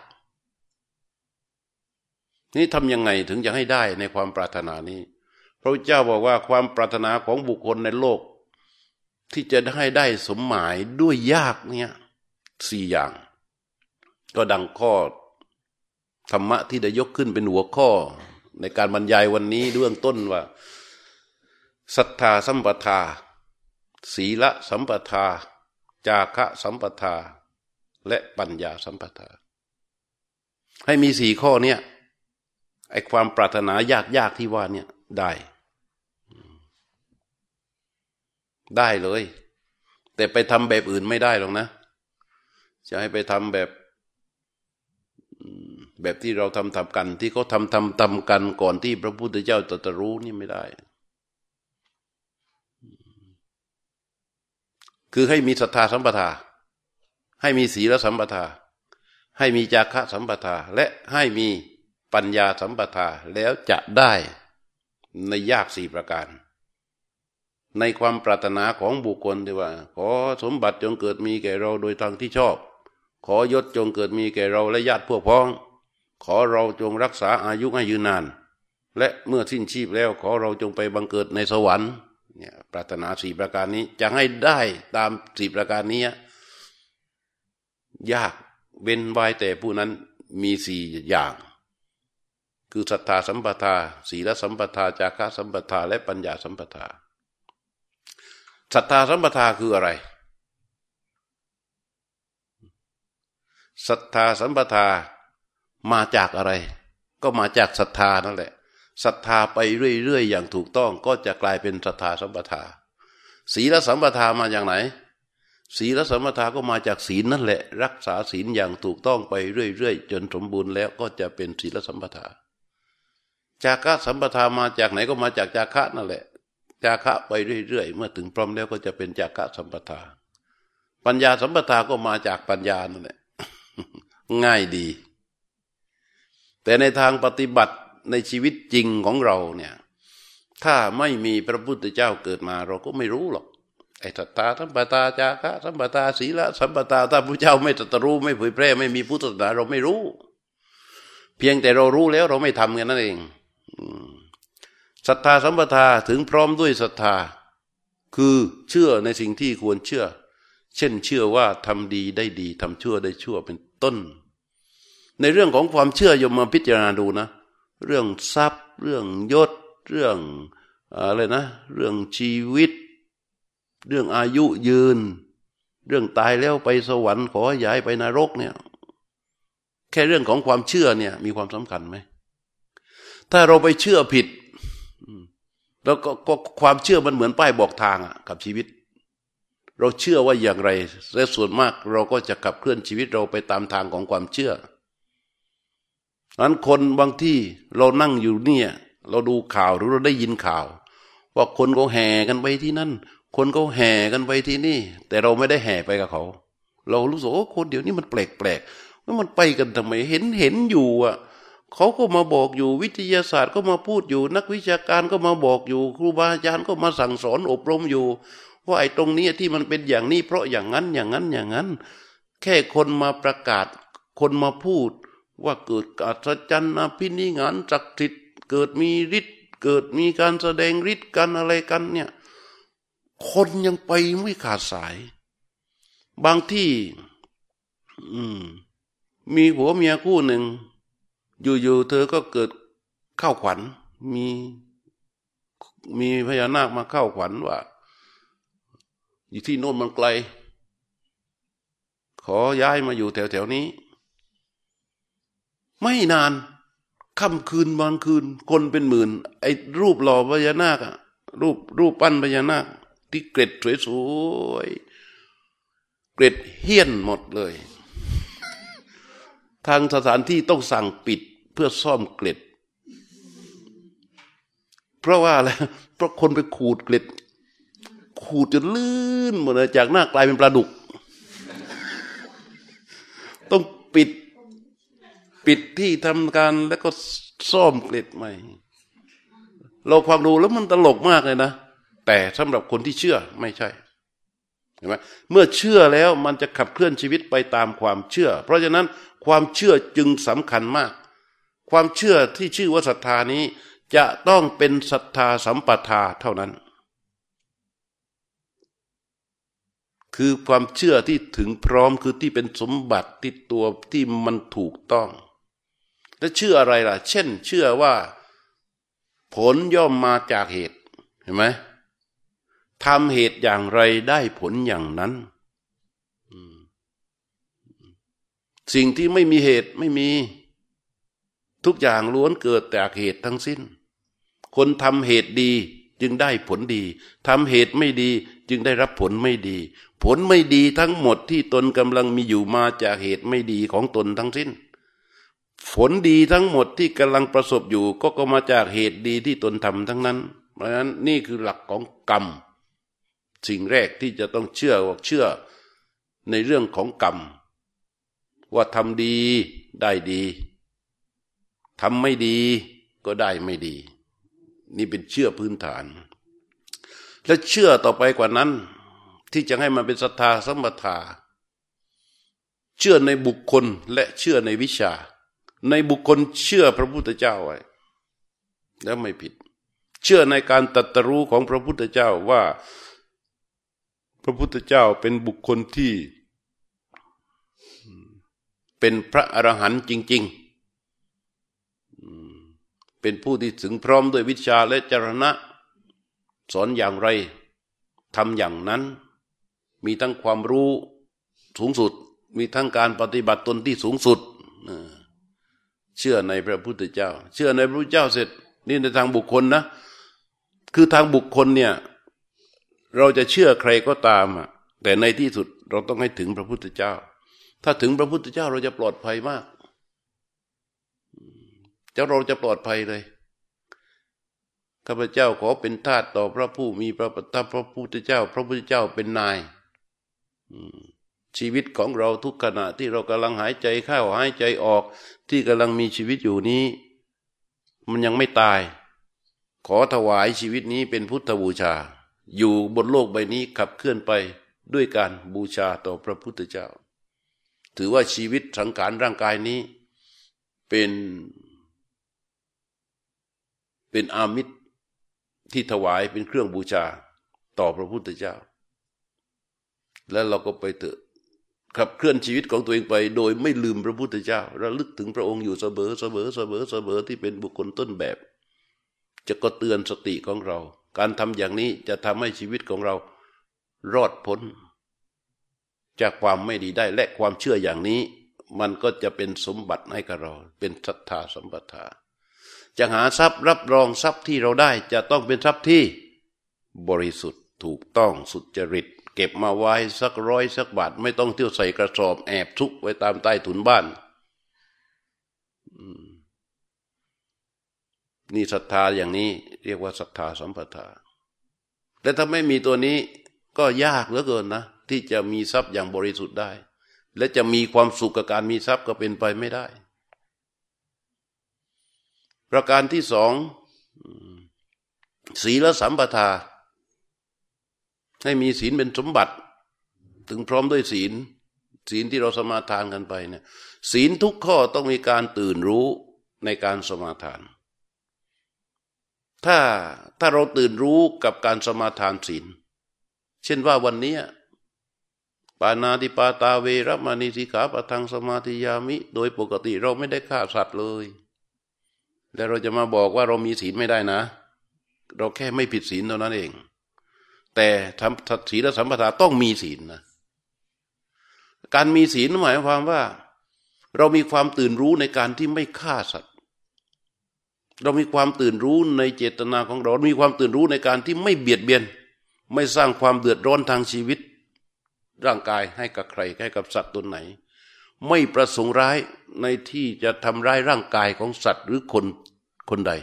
นี่ทำยังไงถึงจะให้ได้ในความปรารถนานี้ พระเจ้าบอกว่าความปรารถนาของบุคคลในโลก ที่จะได้ได้สมหมายด้วยยากเนี่ยสี่อย่าง ก็ดังข้อธรรมะที่ได้ยกขึ้นเป็นหัวข้อ ในการบรรยายวันนี้เรื่องต้นว่าศรัทธาสัมปทา ศีละสัมปทา จาคะสัมปทา และปัญญาสัมปทา ให้มีสี่ข้อเนี้ยไอความปรารถนายากยากที่ว่าเนี่ยได้ ได้เลย แต่ไปทำแบบอื่นไม่ได้หรอกนะ จะให้ไปทำแบบแบบที่เราทำทำกัน ที่เขาทำทำทำกันก่อนที่พระพุทธเจ้าตรัสรู้นี่ไม่ได้ คือให้มีศรัทธาสัมปทา ให้มีศีลสัมปทา ให้มีจาคะสัมปทา และให้มีปัญญาสัมปทาแล้วจะได้ในยากสี่ประการ ในความปรารถนาของบุคคลที่ว่า ขอสมบัติจงเกิดมีแก่เราโดยทางที่ชอบ ขอยศจงเกิดมีแก่เราและญาติพวกพ้อง ขอเราจงรักษาอายุให้ยืนนาน และเมื่อสิ้นชีพแล้วขอเราจงไปบังเกิดในสวรรค์เนี่ยปรารถนาสี่ประการนี้จะให้ได้ตามสี่ประการนี้ ยากเว้นไว้แต่ผู้นั้นมีสี่อย่าง คือศรัทธาสัมปทา ศีลสัมปทา จาระสัมปทา และปัญญาสัมปทา ศรัทธาสัมปทาคืออะไรศรัทธาสัมปทามาจากอะไร ก็มาจากศรัทธานั่นแหละศรัทธาไปเรื่อยๆอย่างถูกต้องก็จะกลายเป็นศรัทธาสัมปทา ศีลสัมปทามาจากไหน ศีลสัมปทาก็มาจากศีลนั่นแหละ รักษาศีลอย่างถูกต้องไปเรื่อยๆจนสมบูรณ์แล้วก็จะเป็นศีลสัมปทา จากะสัมปทามาจากไหนก็มาจากจาคะนั่นแหละ จาคะไปเรื่อยๆ เมื่อถึงพร้อมแล้วก็จะเป็นจากะสัมปทา ปัญญาสัมปทาก็มาจากปัญญานั่นแหละง่ายดี แต่ในทางปฏิบัติในชีวิตจริงของเราเนี่ย ถ้าไม่มีพระพุทธเจ้าเกิดมา เราก็ไม่รู้หรอกไอ้สัตตาสัมปตาจาคะสัมปตาศีละสัมปตาถ้าพระเจ้าไม่ตรัสรู้ไม่เผยแพร่ไม่มีพุทธศาสนาเราไม่รู้ เพียงแต่เรารู้แล้วเราไม่ทำกันนั่นเอง ศรัทธาสัมปทาถึงพร้อมด้วยศรัทธา คือเชื่อในสิ่งที่ควรเชื่อ เช่นเชื่อว่าทำดีได้ดีทำชั่วได้ชั่วเป็นต้น ในเรื่องของความเชื่อยมมาพิจารณาดูนะ เรื่องทรัพย์ เรื่องยศ เรื่องอะไรนะ เรื่องชีวิต เรื่องอายุยืน เรื่องตายแล้วไปสวรรค์ขอย้ายไปนรกเนี่ยแค่เรื่องของความเชื่อเนี่ยมีความสำคัญไหมถ้าเราไปเชื่อผิด แล้วก็ความเชื่อมันเหมือนป้ายบอกทางอะกับชีวิต เราเชื่อว่าอย่างไรและส่วนมากเราก็จะขับเคลื่อนชีวิตเราไปตามทางของความเชื่อนั้นคนบางที่เรานั่งอยู่เนี่ย เราดูข่าวหรือเราได้ยินข่าว ว่าคนเขาแห่กันไปที่นั่น คนเขาแห่กันไปที่นี่ แต่เราไม่ได้แห่ไปกับเขา เรารู้สึกโอ้คนเดี๋ยวนี้มันแปลกแปลกว่ามันไปกันทำไมเห็นเห็นอยู่อะ เขาก็มาบอกอยู่วิทยาศาสตร์ก็มาพูดอยู่ นักวิชาการก็มาบอกอยู่ ครูบาอาจารย์ก็มาสั่งสอนอบรมอยู่ ว่าไอ้ตรงนี้ที่มันเป็นอย่างนี้ เพราะอย่างนั้นอย่างนั้นอย่างนั้น แค่คนมาประกาศ คนมาพูด ว่าเกิดอัศจรรย์อภินิหารจักจิตเกิดมีฤทธิ์เกิดมีการแสดงฤทธิ์กันอะไรกันเนี่ย คนยังไปไม่ขาดสาย บางที่ อืม มีผัวเมียคู่หนึ่ง อยู่ๆเธอก็เกิดเข้าขวัญมีมีพญานาคมาเข้าขวัญว่า อยู่ที่โน่นมันไกล ขอย้ายมาอยู่แถวๆนี้ ไม่นานค่ำคืนวันคืน คนเป็นหมื่น ไอ้รูปหล่อพญานาคอะรูปรูปปั้นพญานาค ที่เกร็ดสวยๆเกร็ดเฮี้ยนหมดเลย ทางสถานที่ต้องสั่งปิด เพื่อซ่อมเกล็ด เพราะว่าอะไรเพราะคนไปขูดเกล็ด ขูดจนลื่นหมดเลยจากหน้ากลายเป็นปลาดุก ต้องปิด ปิดที่ทำการแล้วก็ซ่อมเกล็ดใหม่ เราฟังดูแล้วมันตลกมากเลยนะ แต่สำหรับคนที่เชื่อไม่ใช่เห็นไหมเมื่อเชื่อแล้วมันจะขับเคลื่อนชีวิตไปตามความเชื่อ เพราะฉะนั้นความเชื่อจึงสำคัญมาก ความเชื่อที่ชื่อว่าศรัทธานี้จะต้องเป็นศรัทธาสัมปทาเท่านั้น คือความเชื่อที่ถึงพร้อมคือที่เป็นสมบัติที่ตัวที่มันถูกต้อง แล้วเชื่ออะไรล่ะ เช่น เชื่อว่า ผลย่อมมาจากเหตุเห็นไหมทำเหตุอย่างไรได้ผลอย่างนั้นสิ่งที่ไม่มีเหตุไม่มี ทุกอย่างล้วนเกิดจากเหตุทั้งสิ้น คนทำเหตุดีจึงได้ผลดีทำเหตุไม่ดีจึงได้รับผลไม่ดี ผลไม่ดีทั้งหมดที่ตนกำลังมีอยู่มาจากเหตุไม่ดีของตนทั้งสิ้น ผลดีทั้งหมดที่กำลังประสบอยู่ก็ก็มาจากเหตุดีที่ตนทำทั้งนั้น เพราะฉะนั้นนี่คือหลักของกรรม สิ่งแรกที่จะต้องเชื่อว่าเชื่อในเรื่องของกรรม ว่าทำดีได้ดี ทำไม่ดีก็ได้ไม่ดี นี่เป็นเชื่อพื้นฐาน และเชื่อต่อไปกว่านั้น ที่จะให้มันเป็นศรัทธาสัมปทาเชื่อในบุคคลและเชื่อในวิชา ในบุคคลเชื่อพระพุทธเจ้าไว้แล้วไม่ผิด เชื่อในการตัตรู้ของพระพุทธเจ้าว่า พระพุทธเจ้าเป็นบุคคลที่ เป็นพระอรหันต์จริง ๆ เป็นผู้ที่ถึงพร้อมด้วยวิชาและจรณะ สอนอย่างไรทำอย่างนั้น มีทั้งความรู้สูงสุด มีทั้งการปฏิบัติตนที่สูงสุด เชื่อในพระพุทธเจ้า เชื่อในพระพุทธเจ้าเสร็จ นี่ในทางบุคคลนะ คือทางบุคคลเนี่ย เราจะเชื่อใครก็ตามอะแต่ในที่สุดเราต้องให้ถึงพระพุทธเจ้า ถ้าถึงพระพุทธเจ้าเราจะปลอดภัยมาก จะเราจะปลอดภัยเลยข้าพเจ้าขอเป็นทาสต่อพระผู้มีพระปทับพระพุทธเจ้า พระพุทธเจ้าเป็นนายชีวิตของเราทุกขณะที่เรากำลังหายใจเข้าหายใจออก ที่กำลังมีชีวิตอยู่นี้ มันยังไม่ตาย ขอถวายชีวิตนี้เป็นพุทธบูชา อยู่บนโลกใบนี้ขับเคลื่อนไปด้วยการบูชาต่อพระพุทธเจ้า ถือว่าชีวิตสังขารร่างกายนี้ เป็น เป็นอามิตรที่ถวายเป็นเครื่องบูชาต่อพระพุทธเจ้า แล้วเราก็ไปเถอะขับเคลื่อนชีวิตของตัวเองไป โดยไม่ลืมพระพุทธเจ้าระลึกถึงพระองค์อยู่เสมอเสมอเสมอเสมอที่เป็นบุคคลต้นแบบ จะก็เตือนสติของเรา การทำอย่างนี้จะทำให้ชีวิตของเรารอดพ้น จากความไม่ดีได้และความเชื่ออย่างนี้ มันก็จะเป็นสมบัติให้กับเรา เป็นศรัทธาสมบัติ จะหาทรัพย์รับรองทรัพย์ที่เราได้จะต้องเป็นทรัพย์ที่ บริสุทธิ์ถูกต้องสุจริต เก็บมาไว้สักร้อยสักบาทไม่ต้องเที่ยวใส่กระสอบแอบทุกไว้ตามใต้ถุนบ้านนี่ศรัทธาอย่างนี้ เรียกว่าศรัทธาสัมปทาและถ้าไม่มีตัวนี้ก็ยากเหลือเกินนะ ที่จะมีทรัพย์อย่างบริสุทธิ์ได้ และจะมีความสุขกับการมีทรัพย์ก็เป็นไปไม่ได้ ประการที่สองศีลสัมปทา ให้มีศีลเป็นสมบัติ ถึงพร้อมด้วยศีล ศีลที่เราสมาทานกันไปเนี่ยศีลทุกข้อต้องมีการตื่นรู้ในการสมาทาน ถ้าถ้าเราตื่นรู้กับการสมาทานศีล เช่นว่าวันนี้ปานาติปาตาเวรมานิสิขาปะทังสมาธิยามิ โดยปกติเราไม่ได้ฆ่าสัตว์เลย แล้วเราจะมาบอกว่าเรามีศีลไม่ได้นะ เราแค่ไม่ผิดศีลเท่านั้นเอง แต่ทำศีลสัมปทาต้องมีศีลนะการมีศีลหมายความว่า เรามีความตื่นรู้ในการที่ไม่ฆ่าสัตว์ เรามีความตื่นรู้ในเจตนาของเรา มีความตื่นรู้ในการที่ไม่เบียดเบียน ไม่สร้างความเดือดร้อนทางชีวิต ร่างกายให้กับใครให้กับสัตว์ตัวไหน ไม่ประสงค์ร้ายในที่จะทำร้ายร่างกายของสัตว์หรือคนคนใด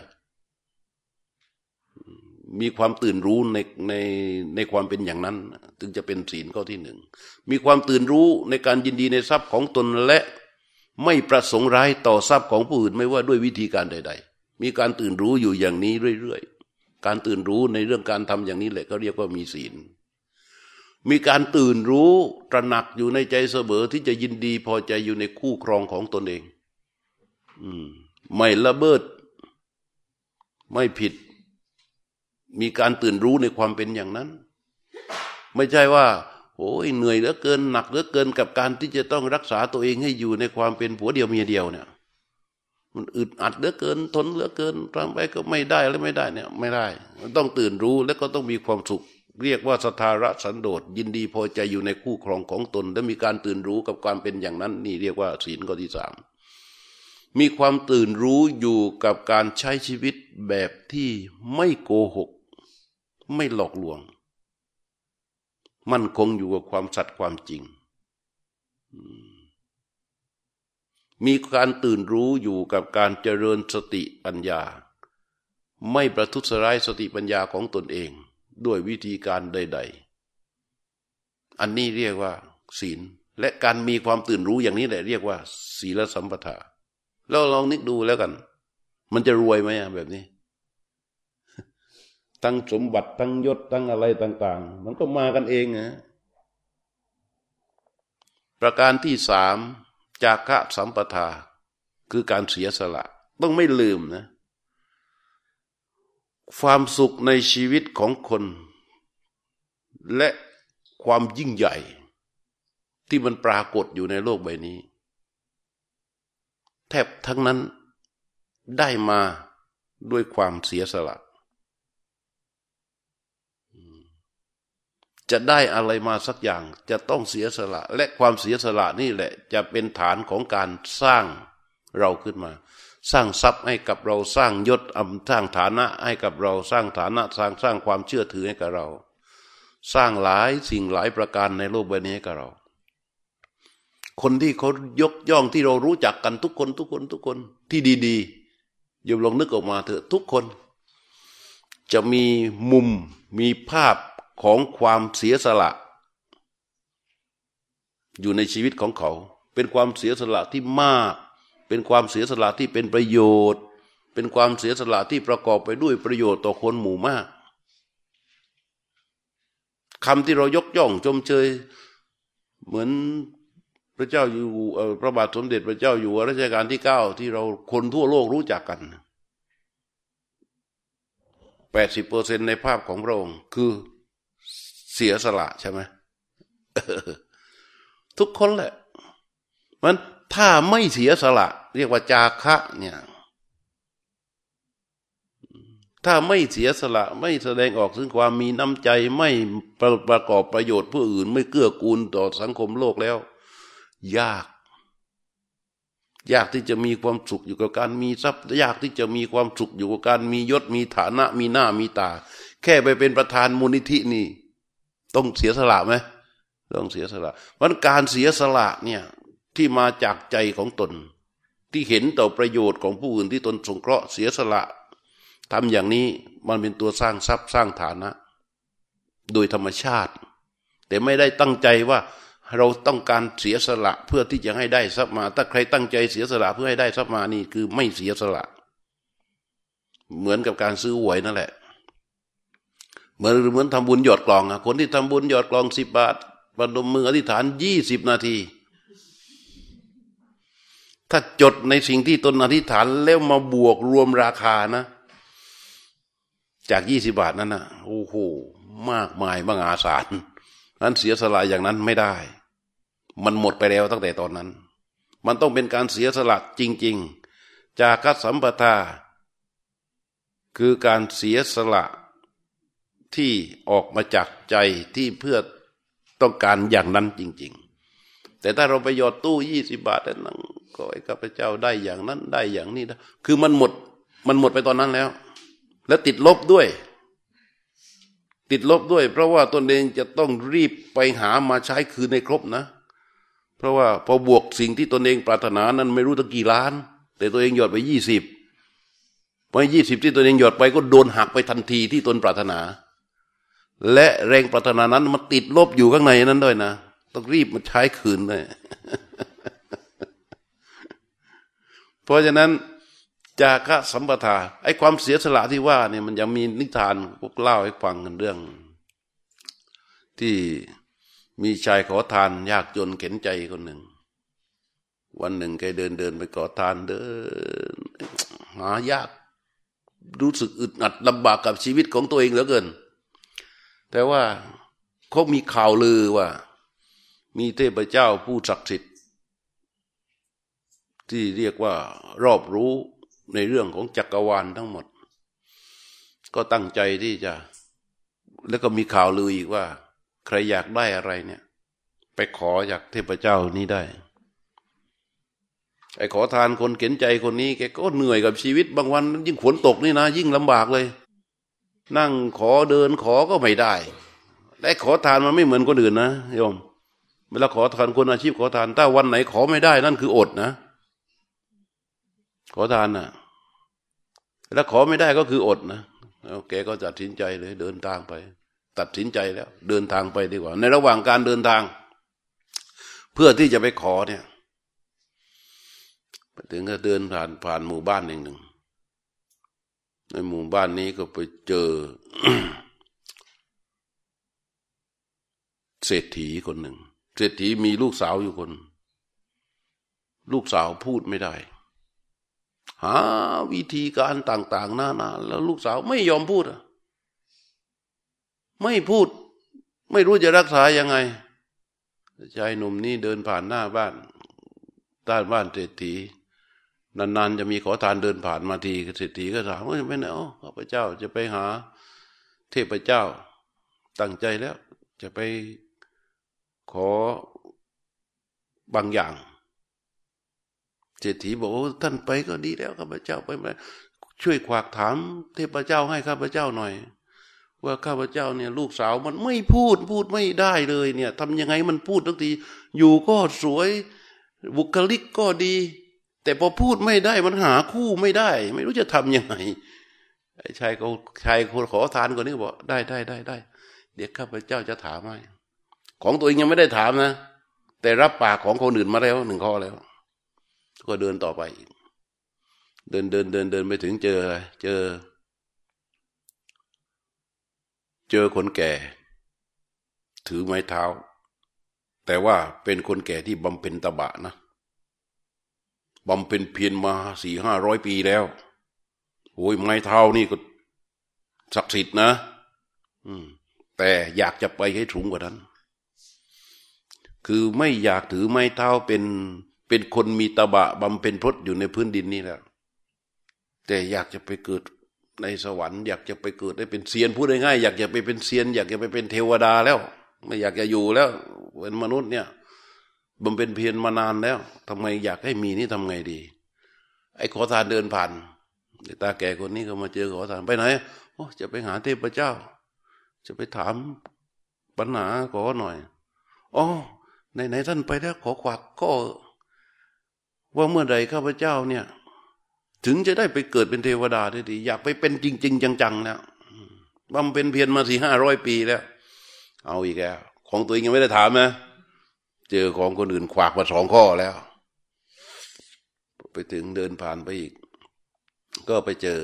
มีความตื่นรู้ในในในความเป็นอย่างนั้น ถึงจะเป็นศีลข้อที่หนึ่ง มีความตื่นรู้ในการยินดีในทรัพย์ของตนและไม่ประสงค์ร้ายต่อทรัพย์ของผู้อื่นไม่ว่าด้วยวิธีการใด ๆ มีการตื่นรู้อยู่อย่างนี้เรื่อยๆ การตื่นรู้ในเรื่องการทำอย่างนี้แหละก็เรียกว่ามีศีล มีการตื่นรู้ตระหนักอยู่ในใจเสมอที่จะยินดีพอใจอยู่ในคู่ครองของตนเอง อืม ไม่ละเบิด ไม่ผิด มีการตื่นรู้ในความเป็นอย่างนั้น ไม่ใช่ว่าโอ้ยเหนื่อยเหลือเกินหนักเหลือเกินกับการที่จะต้องรักษาตัวเองให้อยู่ในความเป็นผัวเดียวเมียเดียวเนี่ย มันอึดอัดเหลือเกิน ทนเหลือเกินทำไปก็ไม่ได้แล้วไม่ได้เนี่ย ไม่ได้ มันต้องตื่นรู้แล้วก็ต้องมีความสุข เรียกว่าสถาระสันโดษยินดีพอใจอยู่ในคู่ครองของตน และมีการตื่นรู้กับความเป็นอย่างนั้น นี่เรียกว่าศีลข้อที่สามมีความตื่นรู้อยู่กับการใช้ชีวิตแบบที่ไม่โกหก ไม่หลอกลวง มั่นคงอยู่กับความสัตย์ความจริง มีการตื่นรู้อยู่กับการเจริญสติปัญญา ไม่ประทุษร้ายสติปัญญาของตนเอง ด้วยวิธีการใด ๆ อันนี้เรียกว่า ศีล และการมีความตื่นรู้อย่างนี้แหละเรียกว่า ศีลสัมปทาแล้วลองนึกดูแล้วกัน มันจะรวยไหมแบบนี้ ทั้งสมบัติทั้งยศทั้งอะไรต่าง ๆ มันก็มากันเองนะประการที่สามจากะสัมปทา คือการเสียสละ ต้องไม่ลืมนะ ความสุขในชีวิตของคน และความยิ่งใหญ่ ที่มันปรากฏอยู่ในโลกใบนี้ แทบทั้งนั้นได้มาด้วยความเสียสละ จะได้อะไรมาสักอย่างจะต้องเสียสละ และความเสียสละนี่แหละ จะเป็นฐานของการสร้างเราขึ้นมา สร้างทรัพย์ให้กับเราสร้างยศอำสร้างฐานะให้กับเราสร้างฐานะสร้างสร้างความเชื่อถือให้กับเรา สร้างหลายสิ่งหลายประการในโลกใบนี้ให้กับเรา คนที่เขายกย่องที่เรารู้จักกันทุกคนทุกคนทุกคนที่ดีๆย่าลองนึกออกมาเถอะทุกคน จะมีมุมมีภาพของความเสียสละ อยู่ในชีวิตของเขา เป็นความเสียสละที่มาก เป็นความเสียสละที่เป็นประโยชน์ เป็นความเสียสละที่ประกอบไปด้วยประโยชน์ต่อคนหมู่มากคำที่เรายกย่องชมเชย เหมือนพระเจ้าอยู่พระบาทสมเด็จพระเจ้าอยู่หัวรัชกาลที่เก้าที่เราคนทั่วโลกรู้จักกันแปดสิบเปอร์เซ็นในภาพของพระองค์คือเสียสละใช่ไหมทุกคนแหละมัน ถ้าไม่เสียสละ เรียกว่าจาคะเนี่ย ถ้าไม่เสียสละไม่แสดงออกถึงความมีน้ำใจไม่ประประกอบประโยชน์ผู้อื่น ไม่เกื้อกูลต่อสังคมโลกแล้ว ยาก ยากที่จะมีความสุขอยู่กับการมีทรัพย์ยากที่จะมีความสุขอยู่กับการมียศมีฐานะ มีหน้ามีตา แค่ไปเป็นประธานมูลนิธินี่ ต้องเสียสละไหมต้องเสียสละมันการเสียสละเนี่ย ที่มาจากใจของตน ที่เห็นต่อประโยชน์ของผู้อื่นที่ตนสงเคราะห์เสียสละทำอย่างนี้มันเป็นตัวสร้างทรัพย์สร้างฐานะ โดยธรรมชาติ แต่ไม่ได้ตั้งใจว่าเราต้องการเสียสละเพื่อที่จะให้ได้ทรัพย์มา ถ้าใครตั้งใจเสียสละเพื่อให้ได้ทรัพย์มานี่คือไม่เสียสละ เหมือนกับการซื้อหวยนั่นแหละ เหมือนเหมือนทำบุญหยอดกล่องอะคนที่ทำบุญหยอดกล่องสิบบาทประดมมืออธิษฐานยี่สิบนาที ถ้าจดในสิ่งที่ตนอธิษฐานแล้วมาบวกรวมราคานะ จากยี่สิบาทนั้นนะโอ้โหมากมายมหาศาลนั้นเสียสละอย่างนั้นไม่ได้ มันหมดไปแล้วตั้งแต่ตอนนั้น มันต้องเป็นการเสียสละจริง ๆ จากัสัมปทา คือการเสียสละที่ออกมาจากใจที่เพื่อต้องการอย่างนั้นจริง ๆ แต่ถ้าเราไปหยอดตู้ยี่สิบาทนั่ง ก็ไอ้ข้าพเจ้าได้อย่างนั้นได้อย่างนี้นะคือมันหมด มันหมดไปตอนนั้นแล้ว แล้วติดลบด้วย ติดลบด้วย เพราะว่าตนเองจะต้องรีบไปหามาใช้คืนในครบนะ เพราะว่าพอบวกสิ่งที่ตนเองปรารถนานั้นไม่รู้ตั้งกี่ล้าน แต่ตัวเองหยอดไปยี่สิบพอยี่สิบที่ตัวเองหยอดไปก็โดนหักไปทันทีที่ตนปรารถนา และแรงปรารถนานั้นมันติดลบอยู่ข้างในนั้นด้วยนะ ต้องรีบมาใช้คืนเลย ราะฉะนั้นจากะสัมปทาไอ้ความเสียสละที่ว่าเนี่ยมันยังมีนิทานพวกเล่าให้ฟังกันเรื่อง ที่มีชายขอทานยากจนเข็นใจคนหนึ่ง วันหนึ่งแกเดินเดินไปขอทานเดินหายากรู้สึกอึดอัดลำบากกับชีวิตของตัวเองเหลือเกิน แต่ว่าเขามีข่าวลือว่า มีเทพเจ้าผู้ศักดิ์สิทธิ์ ที่เรียกว่ารอบรู้ในเรื่องของจักรวาลทั้งหมด ก็ตั้งใจที่จะ แล้วก็มีข่าวลืออีกว่า ใครอยากได้อะไรเนี่ย ไปขอจากเทพเจ้านี้ได้ ไอ้ขอทานคนเข็นใจคนนี้แกก็เหนื่อยกับชีวิตบางวัน ยิ่งฝนตกนี่นะ ยิ่งลำบากเลย นั่งขอเดินขอก็ไม่ได้และขอทานมันไม่เหมือนคนอื่นนะโยมเวลาขอทานคนอาชีพขอทานถ้าวันไหนขอไม่ได้นั่นคืออดนะ ขอทานนะ่ะแล้วขอไม่ได้ก็คืออดนะแกก็ตัดสินใจเลย เดินทางไป ตัดสินใจแล้ว เดินทางไปดีกว่า ในระหว่างการเดินทาง เพื่อที่จะไปขอเนี่ยไปถึงก็เดินผ่านผ่านหมู่บ้านหนึ่งหนึ่งในหมู่บ้านนี้ก็ไปเจอ เศรษฐีคนหนึ่ง เศรษฐีมีลูกสาวอยู่คน ลูกสาวพูดไม่ได้ หาวิธีการต่าง ๆ นานาแล้วลูกสาวไม่ยอมพูดไม่พูด ไม่รู้จะรักษายังไงชายหนุ่มนี่เดินผ่านหน้าบ้านด้านบ้านเศรษฐีนานๆจะมีขอทานเดินผ่านมาทีเศรษฐีก็ถามว่าไปไหนอ๋อข้าพเจ้าจะไปหา เทพเจ้า ตั้งใจแล้ว จะไปขอบางอย่าง เศรษฐีบอกท่านไปก็ดีแล้วข้าพเจ้าไปไหมช่วยขวากถามเทพเจ้าให้ข้าพเจ้าหน่อย ว่าข้าพเจ้าเนี่ย ลูกสาวมันไม่พูดพูดไม่ได้เลยเนี่ยทำยังไงมันพูดทั้งทีอยู่ก็สวยบุคลิกก็ดี แต่พอพูดไม่ได้มันหาคู่ไม่ได้ ไม่รู้จะทํำยังไงไอ้ชายเขาชายคนขอทานคนนี้บอกได้ได้ได้ได้เดี๋ยวข้าพเจ้าจะถามให้ของตัวเองยังไม่ได้ถามนะ แต่รับปากของคนอื่นมาแล้วหนึ่งข้อแล้ว ก็เดินต่อไปเดินเดินเดินเดินไปถึงเจออะไรเจอ เจอคนแก่ ถือไม้เท้า แต่ว่าเป็นคนแก่ที่บำเพ็ญตบะนะบำเพ็ญเพียรมาสี่ห้าร้อยปีแล้วโอ้ยไม้เท้านี่ก็ศักดิ์สิทธิ์นะ อืม แต่อยากจะไปให้ถุงกว่านั้น คือไม่อยากถือไม้เท้าเป็น เป็นคนมีตบะบำเพ็ญพรตอยู่ในพื้นดินนี่แหละแต่อยากจะไปเกิดในสวรรค์อยากจะไปเกิดได้เป็นเซียนพูดง่ายๆอยากจะไปเป็นเซียน อยากจะไปเป็นเทวดาแล้ว ไม่อยากจะอยู่แล้ว เป็นมนุษย์เนี่ยบำเพ็ญเพียรมานานแล้วทำไมอยากให้มีนี่ทำไงดี ไอ้ขอทานเดินผ่านตาแก่คนนี้ก็มาเจอขอทานไปไหนโอ้จะไปหาเทพเจ้า จะไปถามปัญหาขอหน่อยอ๋อไหนไหนท่านไปแล้วขอขวักก็ ว่าเมื่อใดข้าพเจ้าเนี่ย ถึงจะได้ไปเกิดเป็นเทวดาได้ดี อยากไปเป็นจริง ๆ จังๆแล้วบำเป็นเพียรมาสี่ห้าร้อยปีแล้ว เอาอีกแล้วของตัวเองยังไม่ได้ถามนะเจอของคนอื่นขวากมาสองข้อแล้ว ไปถึงเดินผ่านไปอีก ก็ไปเจอ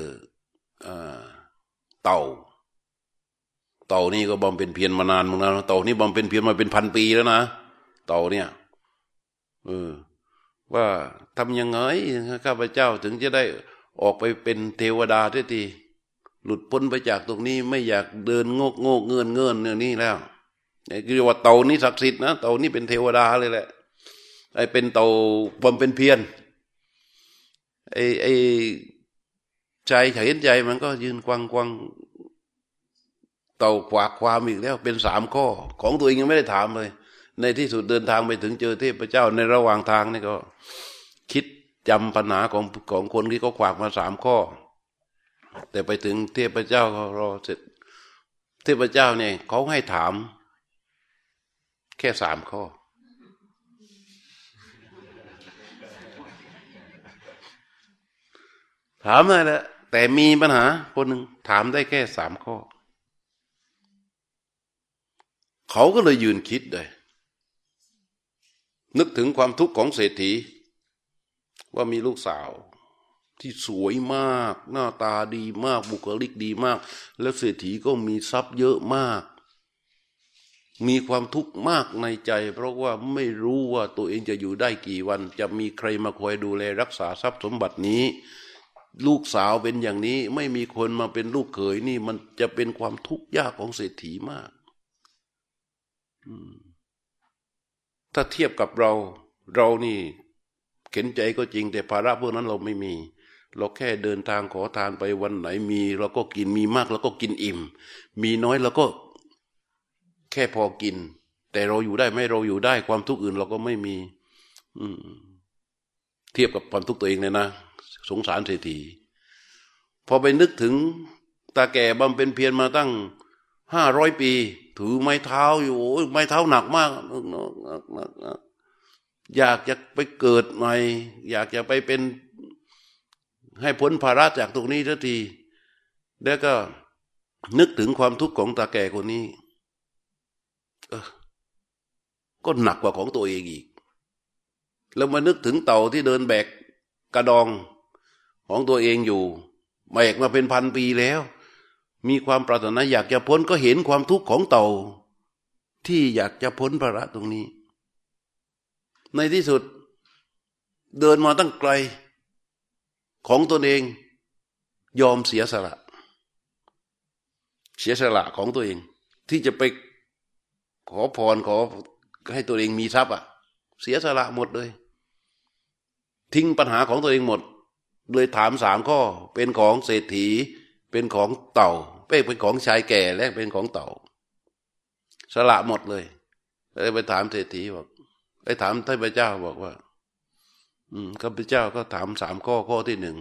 เต่า เต่านี่ก็บำเป็นเพียรมานานมึงนะเต่านี่บำเป็นเพียรมาเป็นพันปีแล้วนะเต่าเนี่ยเออ ว่าทำยังไงข้าพเจ้าถึงจะได้ออกไปเป็นเทวดาทีทีหลุดพ้นไปจากตรงนี้ไม่อยากเดินโงกโงกเงินเงินเนี่ยนี่แล้วนี่คือว่าเต่านี้ศักดิ์สิทธิ์นะเต่านี้เป็นเทวดาเลยแหละไอ้เป็นเต่าบำเป็นเพียรไอ้ไอ้ใจเห็นใจมันก็ยืนกวางกวางเต่าขวากความอีกแล้ว เป็นสามข้อ ของตัวเองยังไม่ได้ถามเลย ในที่สุดเดินทางไปถึงเจอเทพเจ้าในระหว่างทางนี่ก็ คิดจำปัญหาของของคนที่เขาขวากมาสามข้อ แต่ไปถึงเทพเจ้าก็รอเสร็จ เทพเจ้าเนี่ยเขาให้ถาม แค่สามข้อ ถามอะไรแหละแต่มีปัญหาคนหนึ่งถามได้แค่สามข้อ เขาก็เลยยืนคิดเลย นึกถึงความทุกข์ของเศรษฐี ว่ามีลูกสาวที่สวยมาก หน้าตาดีมากบุคลิกดีมาก แล้วเศรษฐีก็มีทรัพย์เยอะมาก มีความทุกข์มากในใจ เพราะว่าไม่รู้ว่าตัวเองจะอยู่ได้กี่วัน จะมีใครมาคอยดูแลรักษาทรัพย์สมบัตินี้ ลูกสาวเป็นอย่างนี้ไม่มีคนมาเป็นลูกเขยนี่ มันจะเป็นความทุกข์ยากของเศรษฐีมาก อืม ถ้าเทียบกับเราเรานี่เข็นใจก็จริง แต่ภาระพวกนั้นเราไม่มี เราแค่เดินทางขอทานไปวันไหนมีเราก็กินมีมากเราก็กินอิ่ม มีน้อยเราก็แค่พอกิน แต่เราอยู่ได้ไม่เราอยู่ได้ความทุกข์อื่นเราก็ไม่มี อืเทียบกับความทุกข์ตัวเองเลยนะสงสารเศรษฐีพอไปนึกถึงตาแก่บำเป็นเพียรมาตั้งห้าร้อยปี ถือไม้เท้าอยู่ไม้เท้าหนักมากอยากจะไปเกิดใหม่อยากจะไปเป็น ให้พ้นภาระจากตรงนี้ทันที แล้วก็นึกถึงความทุกข์ของตาแก่คนนี้ เออ ก็หนักกว่าของตัวเองอีก แล้วมานึกถึงเต่าที่เดินแบกกระดองของตัวเองอยู่แบกมาเป็นพันปีแล้ว มีความปรารถนาอยากจะพ้นก็เห็นความทุกข์ของเต่า ที่อยากจะพ้นภาระตรงนี้ ในที่สุดเดินมาตั้งไกล ของตนเอง ยอมเสียสละ เสียสละของตัวเอง ที่จะไปขอพรขอให้ตัวเองมีทรัพย์อะ เสียสละหมดเลย ทิ้งปัญหาของตัวเองหมด เลยถามสามข้อเป็นของเศรษฐี เป็นของเต่าเป็นของชายแก่และเป็นของเต่า สละหมดเลยเลยไปถามเศรษฐีบอกไปถามท่านพระเจ้าบอกว่า อืมข้าพเจ้าก็ถามสามข้อข้อที่หนึ่ง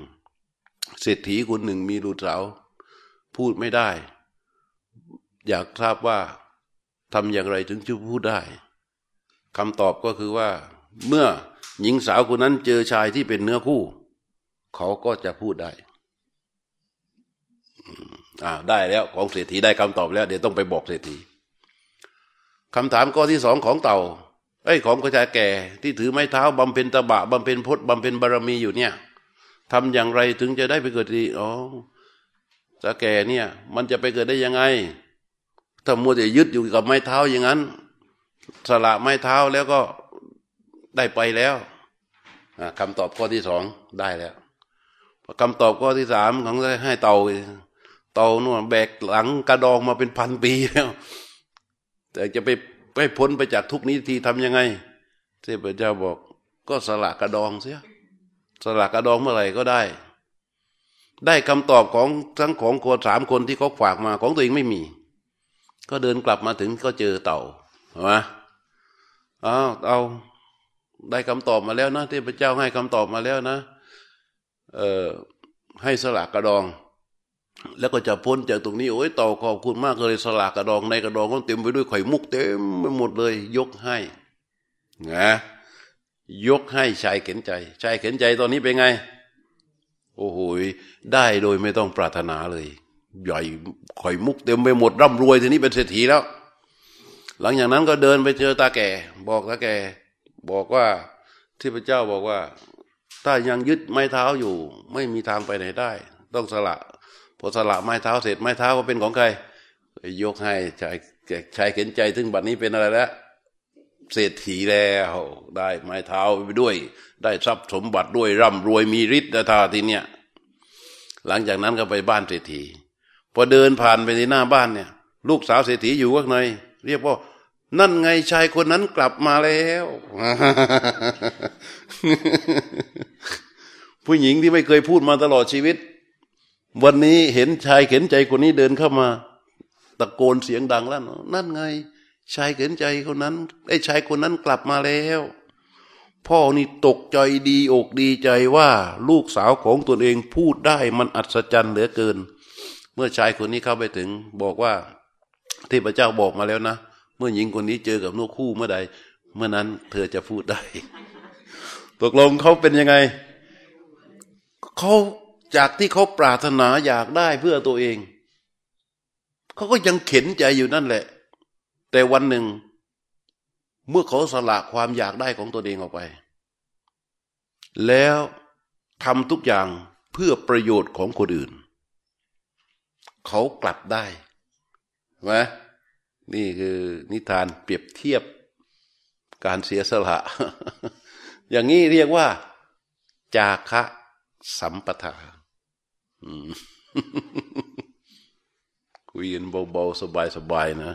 เศรษฐีคนหนึ่งมีลูกสาว พูดไม่ได้ อยากทราบว่าทำอย่างไรถึงจะพูดได้คำตอบก็คือว่า เมื่อหญิงสาวคนนั้นเจอชายที่เป็นเนื้อคู่ เขาก็จะพูดได้ อ่า ได้แล้วของเศรษฐีได้คำตอบแล้ว เดี๋ยวต้องไปบอกเศรษฐีคำถามข้อที่สองของเต่าไอ้ของกระจายแก่ที่ถือไม้เท้าบำเพ็ญตบะบำเพ็ญพจน์บำเพ็ญบารมีอยู่เนี่ยทำอย่างไรถึงจะได้ไปเกิดดีอ๋อตาแก่เนี่ย มันจะไปเกิดได้ยังไง ถ้ามัวแต่ยึดอยู่กับไม้เท้าอย่างนั้น สละไม้เท้าแล้วก็ได้ไปแล้วคำตอบข้อที่สองได้แล้วคำตอบข้อที่สามของให้เต่า เต่านู่นแบกหลังกระดองมาเป็นพันปีแล้วแต่จะไปไปพ้นไปจากทุกนี้ทีทำยังไงเทพเจ้าบอก ก็สละกระดองเสียสละกระดองเมื่อไหร่ก็ได้ ได้คำตอบของทั้งของคนสามคนที่เขาฝากมาของตัวเองไม่มี ก็เดินกลับมาถึงก็เจอเต่าเห็นไหมอ้าวเอาได้คำตอบมาแล้วนะเทพเจ้าให้คำตอบมาแล้วนะ เออให้สละกระดอง แล้วก็จะพ้นจากตรงนี้โอ้ยต่อขอบคุณมากเลยสละกระดองในกระดองก็เต็มไปด้วยไข่มุกเต็มไปหมดเลย ยกให้นะยกให้ชายเข็นใจชายเข็นใจตอนนี้เป็นไง โอ้โหได้โดยไม่ต้องปรารถนาเลย ใหญ่ไข่มุกเต็มไปหมดร่ำรวยทีนี้เป็นเศรษฐีแล้ว หลังจากนั้นก็เดินไปเจอตาแก่ บอกตาแก่ บอกว่าที่พระเจ้าบอกว่า ถ้ายังยึดไม้เท้าอยู่ ไม่มีทางไปไหนได้ ต้องสละ พอสละไม้เท้าเสร็จไม้เท้าก็เป็นของใครยกให้ชายชายเข็นใจถึงบัดนี้เป็นอะไรแล้วเศรษฐีแล้วได้ไม้เท้าไปด้วย ได้ทรัพย์สมบัติด้วยร่ำรวยมีฤทธิ์นะทาทีเนี้ยหลังจากนั้นก็ไปบ้านเศรษฐีพอเดินผ่านไปในหน้าบ้านเนี่ย ลูกสาวเศรษฐีอยู่ข้างในเรียกว่านั่นไงชายคนนั้นกลับมาแล้ว ผู้หญิงที่ไม่เคยพูดมาตลอดชีวิต วันนี้เห็นชายเข็นใจคนนี้เดินเข้ามา ตะโกนเสียงดังแล้วนั่นไง ชายเข็นใจคนนั้นไอ้ชายคนนั้นกลับมาแล้ว พ่อนี่ตกใจดีอกดีใจว่าลูกสาวของตนเองพูดได้มันอัศจรรย์เหลือเกิน เมื่อชายคนนี้เข้าไปถึง บอกว่าที่พระเจ้าบอกมาแล้วนะเมื่อหญิงคนนี้เจอกับนกคู่เมื่อใด เมื่อนั้นเธอจะพูดได้ตกลงเขาเป็นยังไงเขา จากที่เขาปรารถนาอยากได้เพื่อตัวเอง เขาก็ยังเข็นใจอยู่นั่นแหละ แต่วันหนึ่ง เมื่อเขาสละความอยากได้ของตัวเองออกไป แล้วทำทุกอย่างเพื่อประโยชน์ของคนอื่น เขากลับได้ไหมนี่คือนิทานเปรียบเทียบการเสียสละ อย่างนี้เรียกว่า จาคะสัมปทา คุยกันเบาๆสบายๆนะ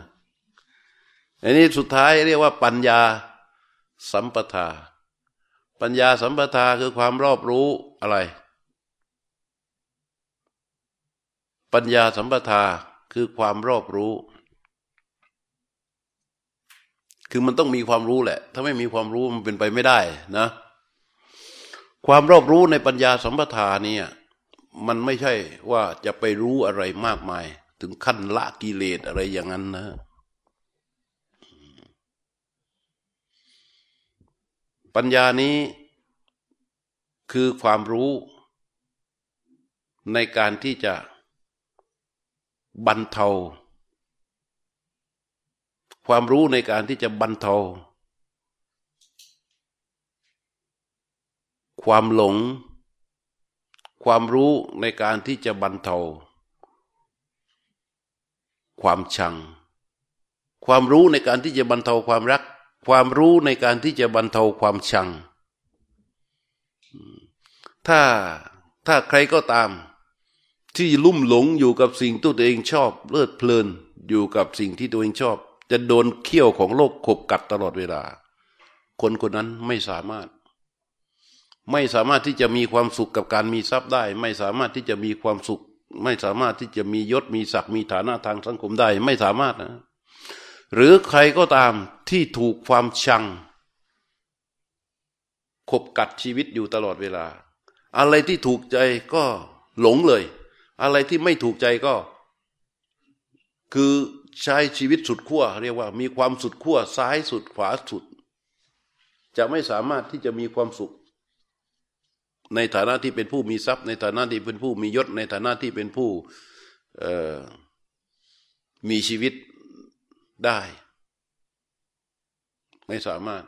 อันนี้สุดท้ายเรียกว่าปัญญาสัมปทา ปัญญาสัมปทาคือความรอบรู้อะไร ปัญญาสัมปทาคือความรอบรู้ คือมันต้องมีความรู้แหละ ถ้าไม่มีความรู้มันเป็นไปไม่ได้นะ ความรอบรู้ในปัญญาสัมปทาเนี่ย มันไม่ใช่ว่าจะไปรู้อะไรมากมาย ถึงขั้นละกิเลสอะไรอย่างนั้นนะ ปัญญานี้คือความรู้ในการที่จะบรรเทา ความรู้ในการที่จะบรรเทา ความหลง ความรู้ในการที่จะบรรเทา ความชัง ความรู้ในการที่จะบรรเทาความรัก ความรู้ในการที่จะบรรเทาความชัง ถ้าถ้าใครก็ตาม ที่ลุ่มหลงอยู่กับสิ่งที่ตัวเองชอบเลิดเพลินอยู่กับสิ่งที่ตัวเองชอบ จะโดนเขี้ยวของโลกขบกัดตลอดเวลา คนคนนั้นไม่สามารถ ไม่สามารถที่จะมีความสุขกับการมีทรัพย์ได้ ไม่สามารถที่จะมีความสุข ไม่สามารถที่จะมียศมีศักดิ์มีฐานะทางสังคมได้ ไม่สามารถนะ หรือใครก็ตามที่ถูกความชัง ขบกัดชีวิตอยู่ตลอดเวลา อะไรที่ถูกใจก็หลงเลย อะไรที่ไม่ถูกใจก็ คือใช้ชีวิตสุดขั้วเรียกว่า มีความสุดขั้วซ้ายสุดขวาสุด จะไม่สามารถที่จะมีความสุข ในฐานะที่เป็นผู้มีทรัพย์ ในฐานะที่เป็นผู้มียศ ในฐานะที่เป็นผู้มีชีวิตได้ ไม่สามารถ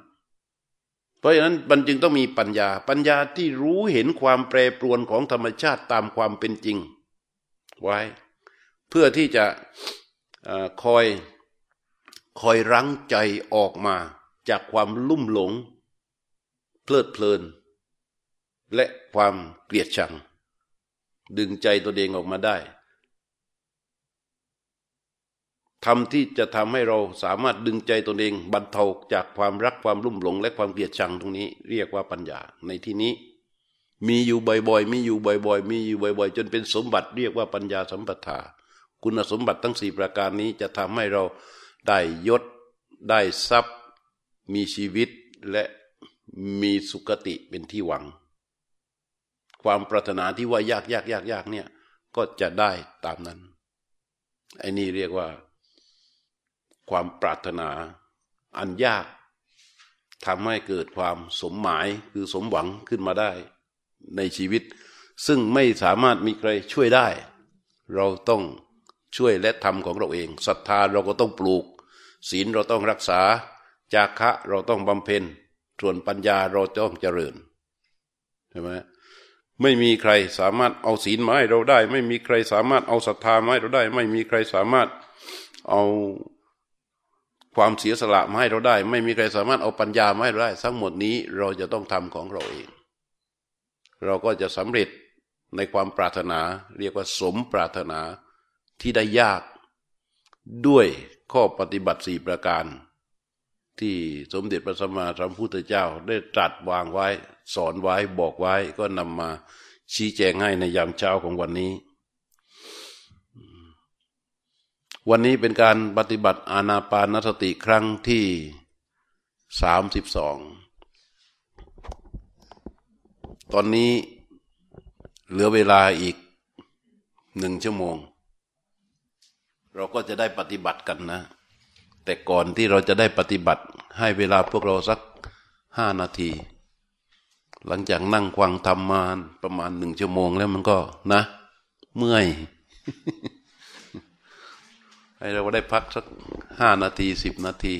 เพราะฉะนั้นมันจึงต้องมีปัญญา ปัญญาที่รู้เห็นความแปรปรวนของธรรมชาติตามความเป็นจริง ไว้ เพื่อที่จะอคอยคอยรั้งใจออกมาจากความลุ่มหลง เพลิดเพลิน และความเกลียดชัง ดึงใจตัวเองออกมาได้ทำที่จะทำให้เราสามารถดึงใจตัวเองบรรเทาจากความรักความรุ่มหลง และความเกลียดชังตรงนี้ เรียกว่าปัญญาในที่นี้ มีอยู่บ่อยๆ มีอยู่บ่อยๆ มีอยู่บ่อยๆ จนเป็นสมบัติเรียกว่าปัญญาสัมปทา คุณสมบัติทั้งสี่ประการนี้จะทำให้เราได้ยศ ได้ทรัพย์ มีชีวิตและมีสุคติเป็นที่หวัง ความปรารถนาที่ว่ายากยากยากยากเนี่ย ก็จะได้ตามนั้นไอ้นี่เรียกว่า ความปรารถนาอันยากทำให้เกิดความสมหมายคือสมหวังขึ้นมาได้ ในชีวิต ซึ่งไม่สามารถมีใครช่วยได้ เราต้องช่วยและทำของเราเองศรัทธาเราก็ต้องปลูก ศีลเราต้องรักษา จาคะเราต้องบำเพ็ญส่วนปัญญาเราต้องเจริญใช่ไหม ไม่มีใครสามารถเอาศีลมาให้เราได้ ไม่มีใครสามารถเอาศรัทธามาให้เราได้ ไม่มีใครสามารถเอาความเสียสละมาให้เราได้ ไม่มีใครสามารถเอาปัญญามาให้เราได้ ทั้งหมดนี้เราจะต้องทำของเราเอง เราก็จะสำเร็จในความปรารถนา เรียกว่าสมปรารถนาที่ได้ยากด้วยข้อปฏิบัติสี่ประการ ที่สมเด็จพระสัมมาสัมพุทธเจ้า ได้ตรัสวางไว้ สอนไว้บอกไว้ก็นำมาชี้แจงให้ในยามเช้าของวันนี้ วันนี้เป็นการปฏิบัติอานาปานสติครั้งที่สามสิบสองตอนนี้เหลือเวลาอีกหนึ่งชั่วโมง เราก็จะได้ปฏิบัติกันนะ แต่ก่อนที่เราจะได้ปฏิบัติให้เวลาพวกเราสักห้านาที หลังจากนั่งควังทำมาประมาณหนึ่งชั่วโมงแล้วมันก็นะ เมื่อยให้เราได้พักสักห้านาทีสิบนาที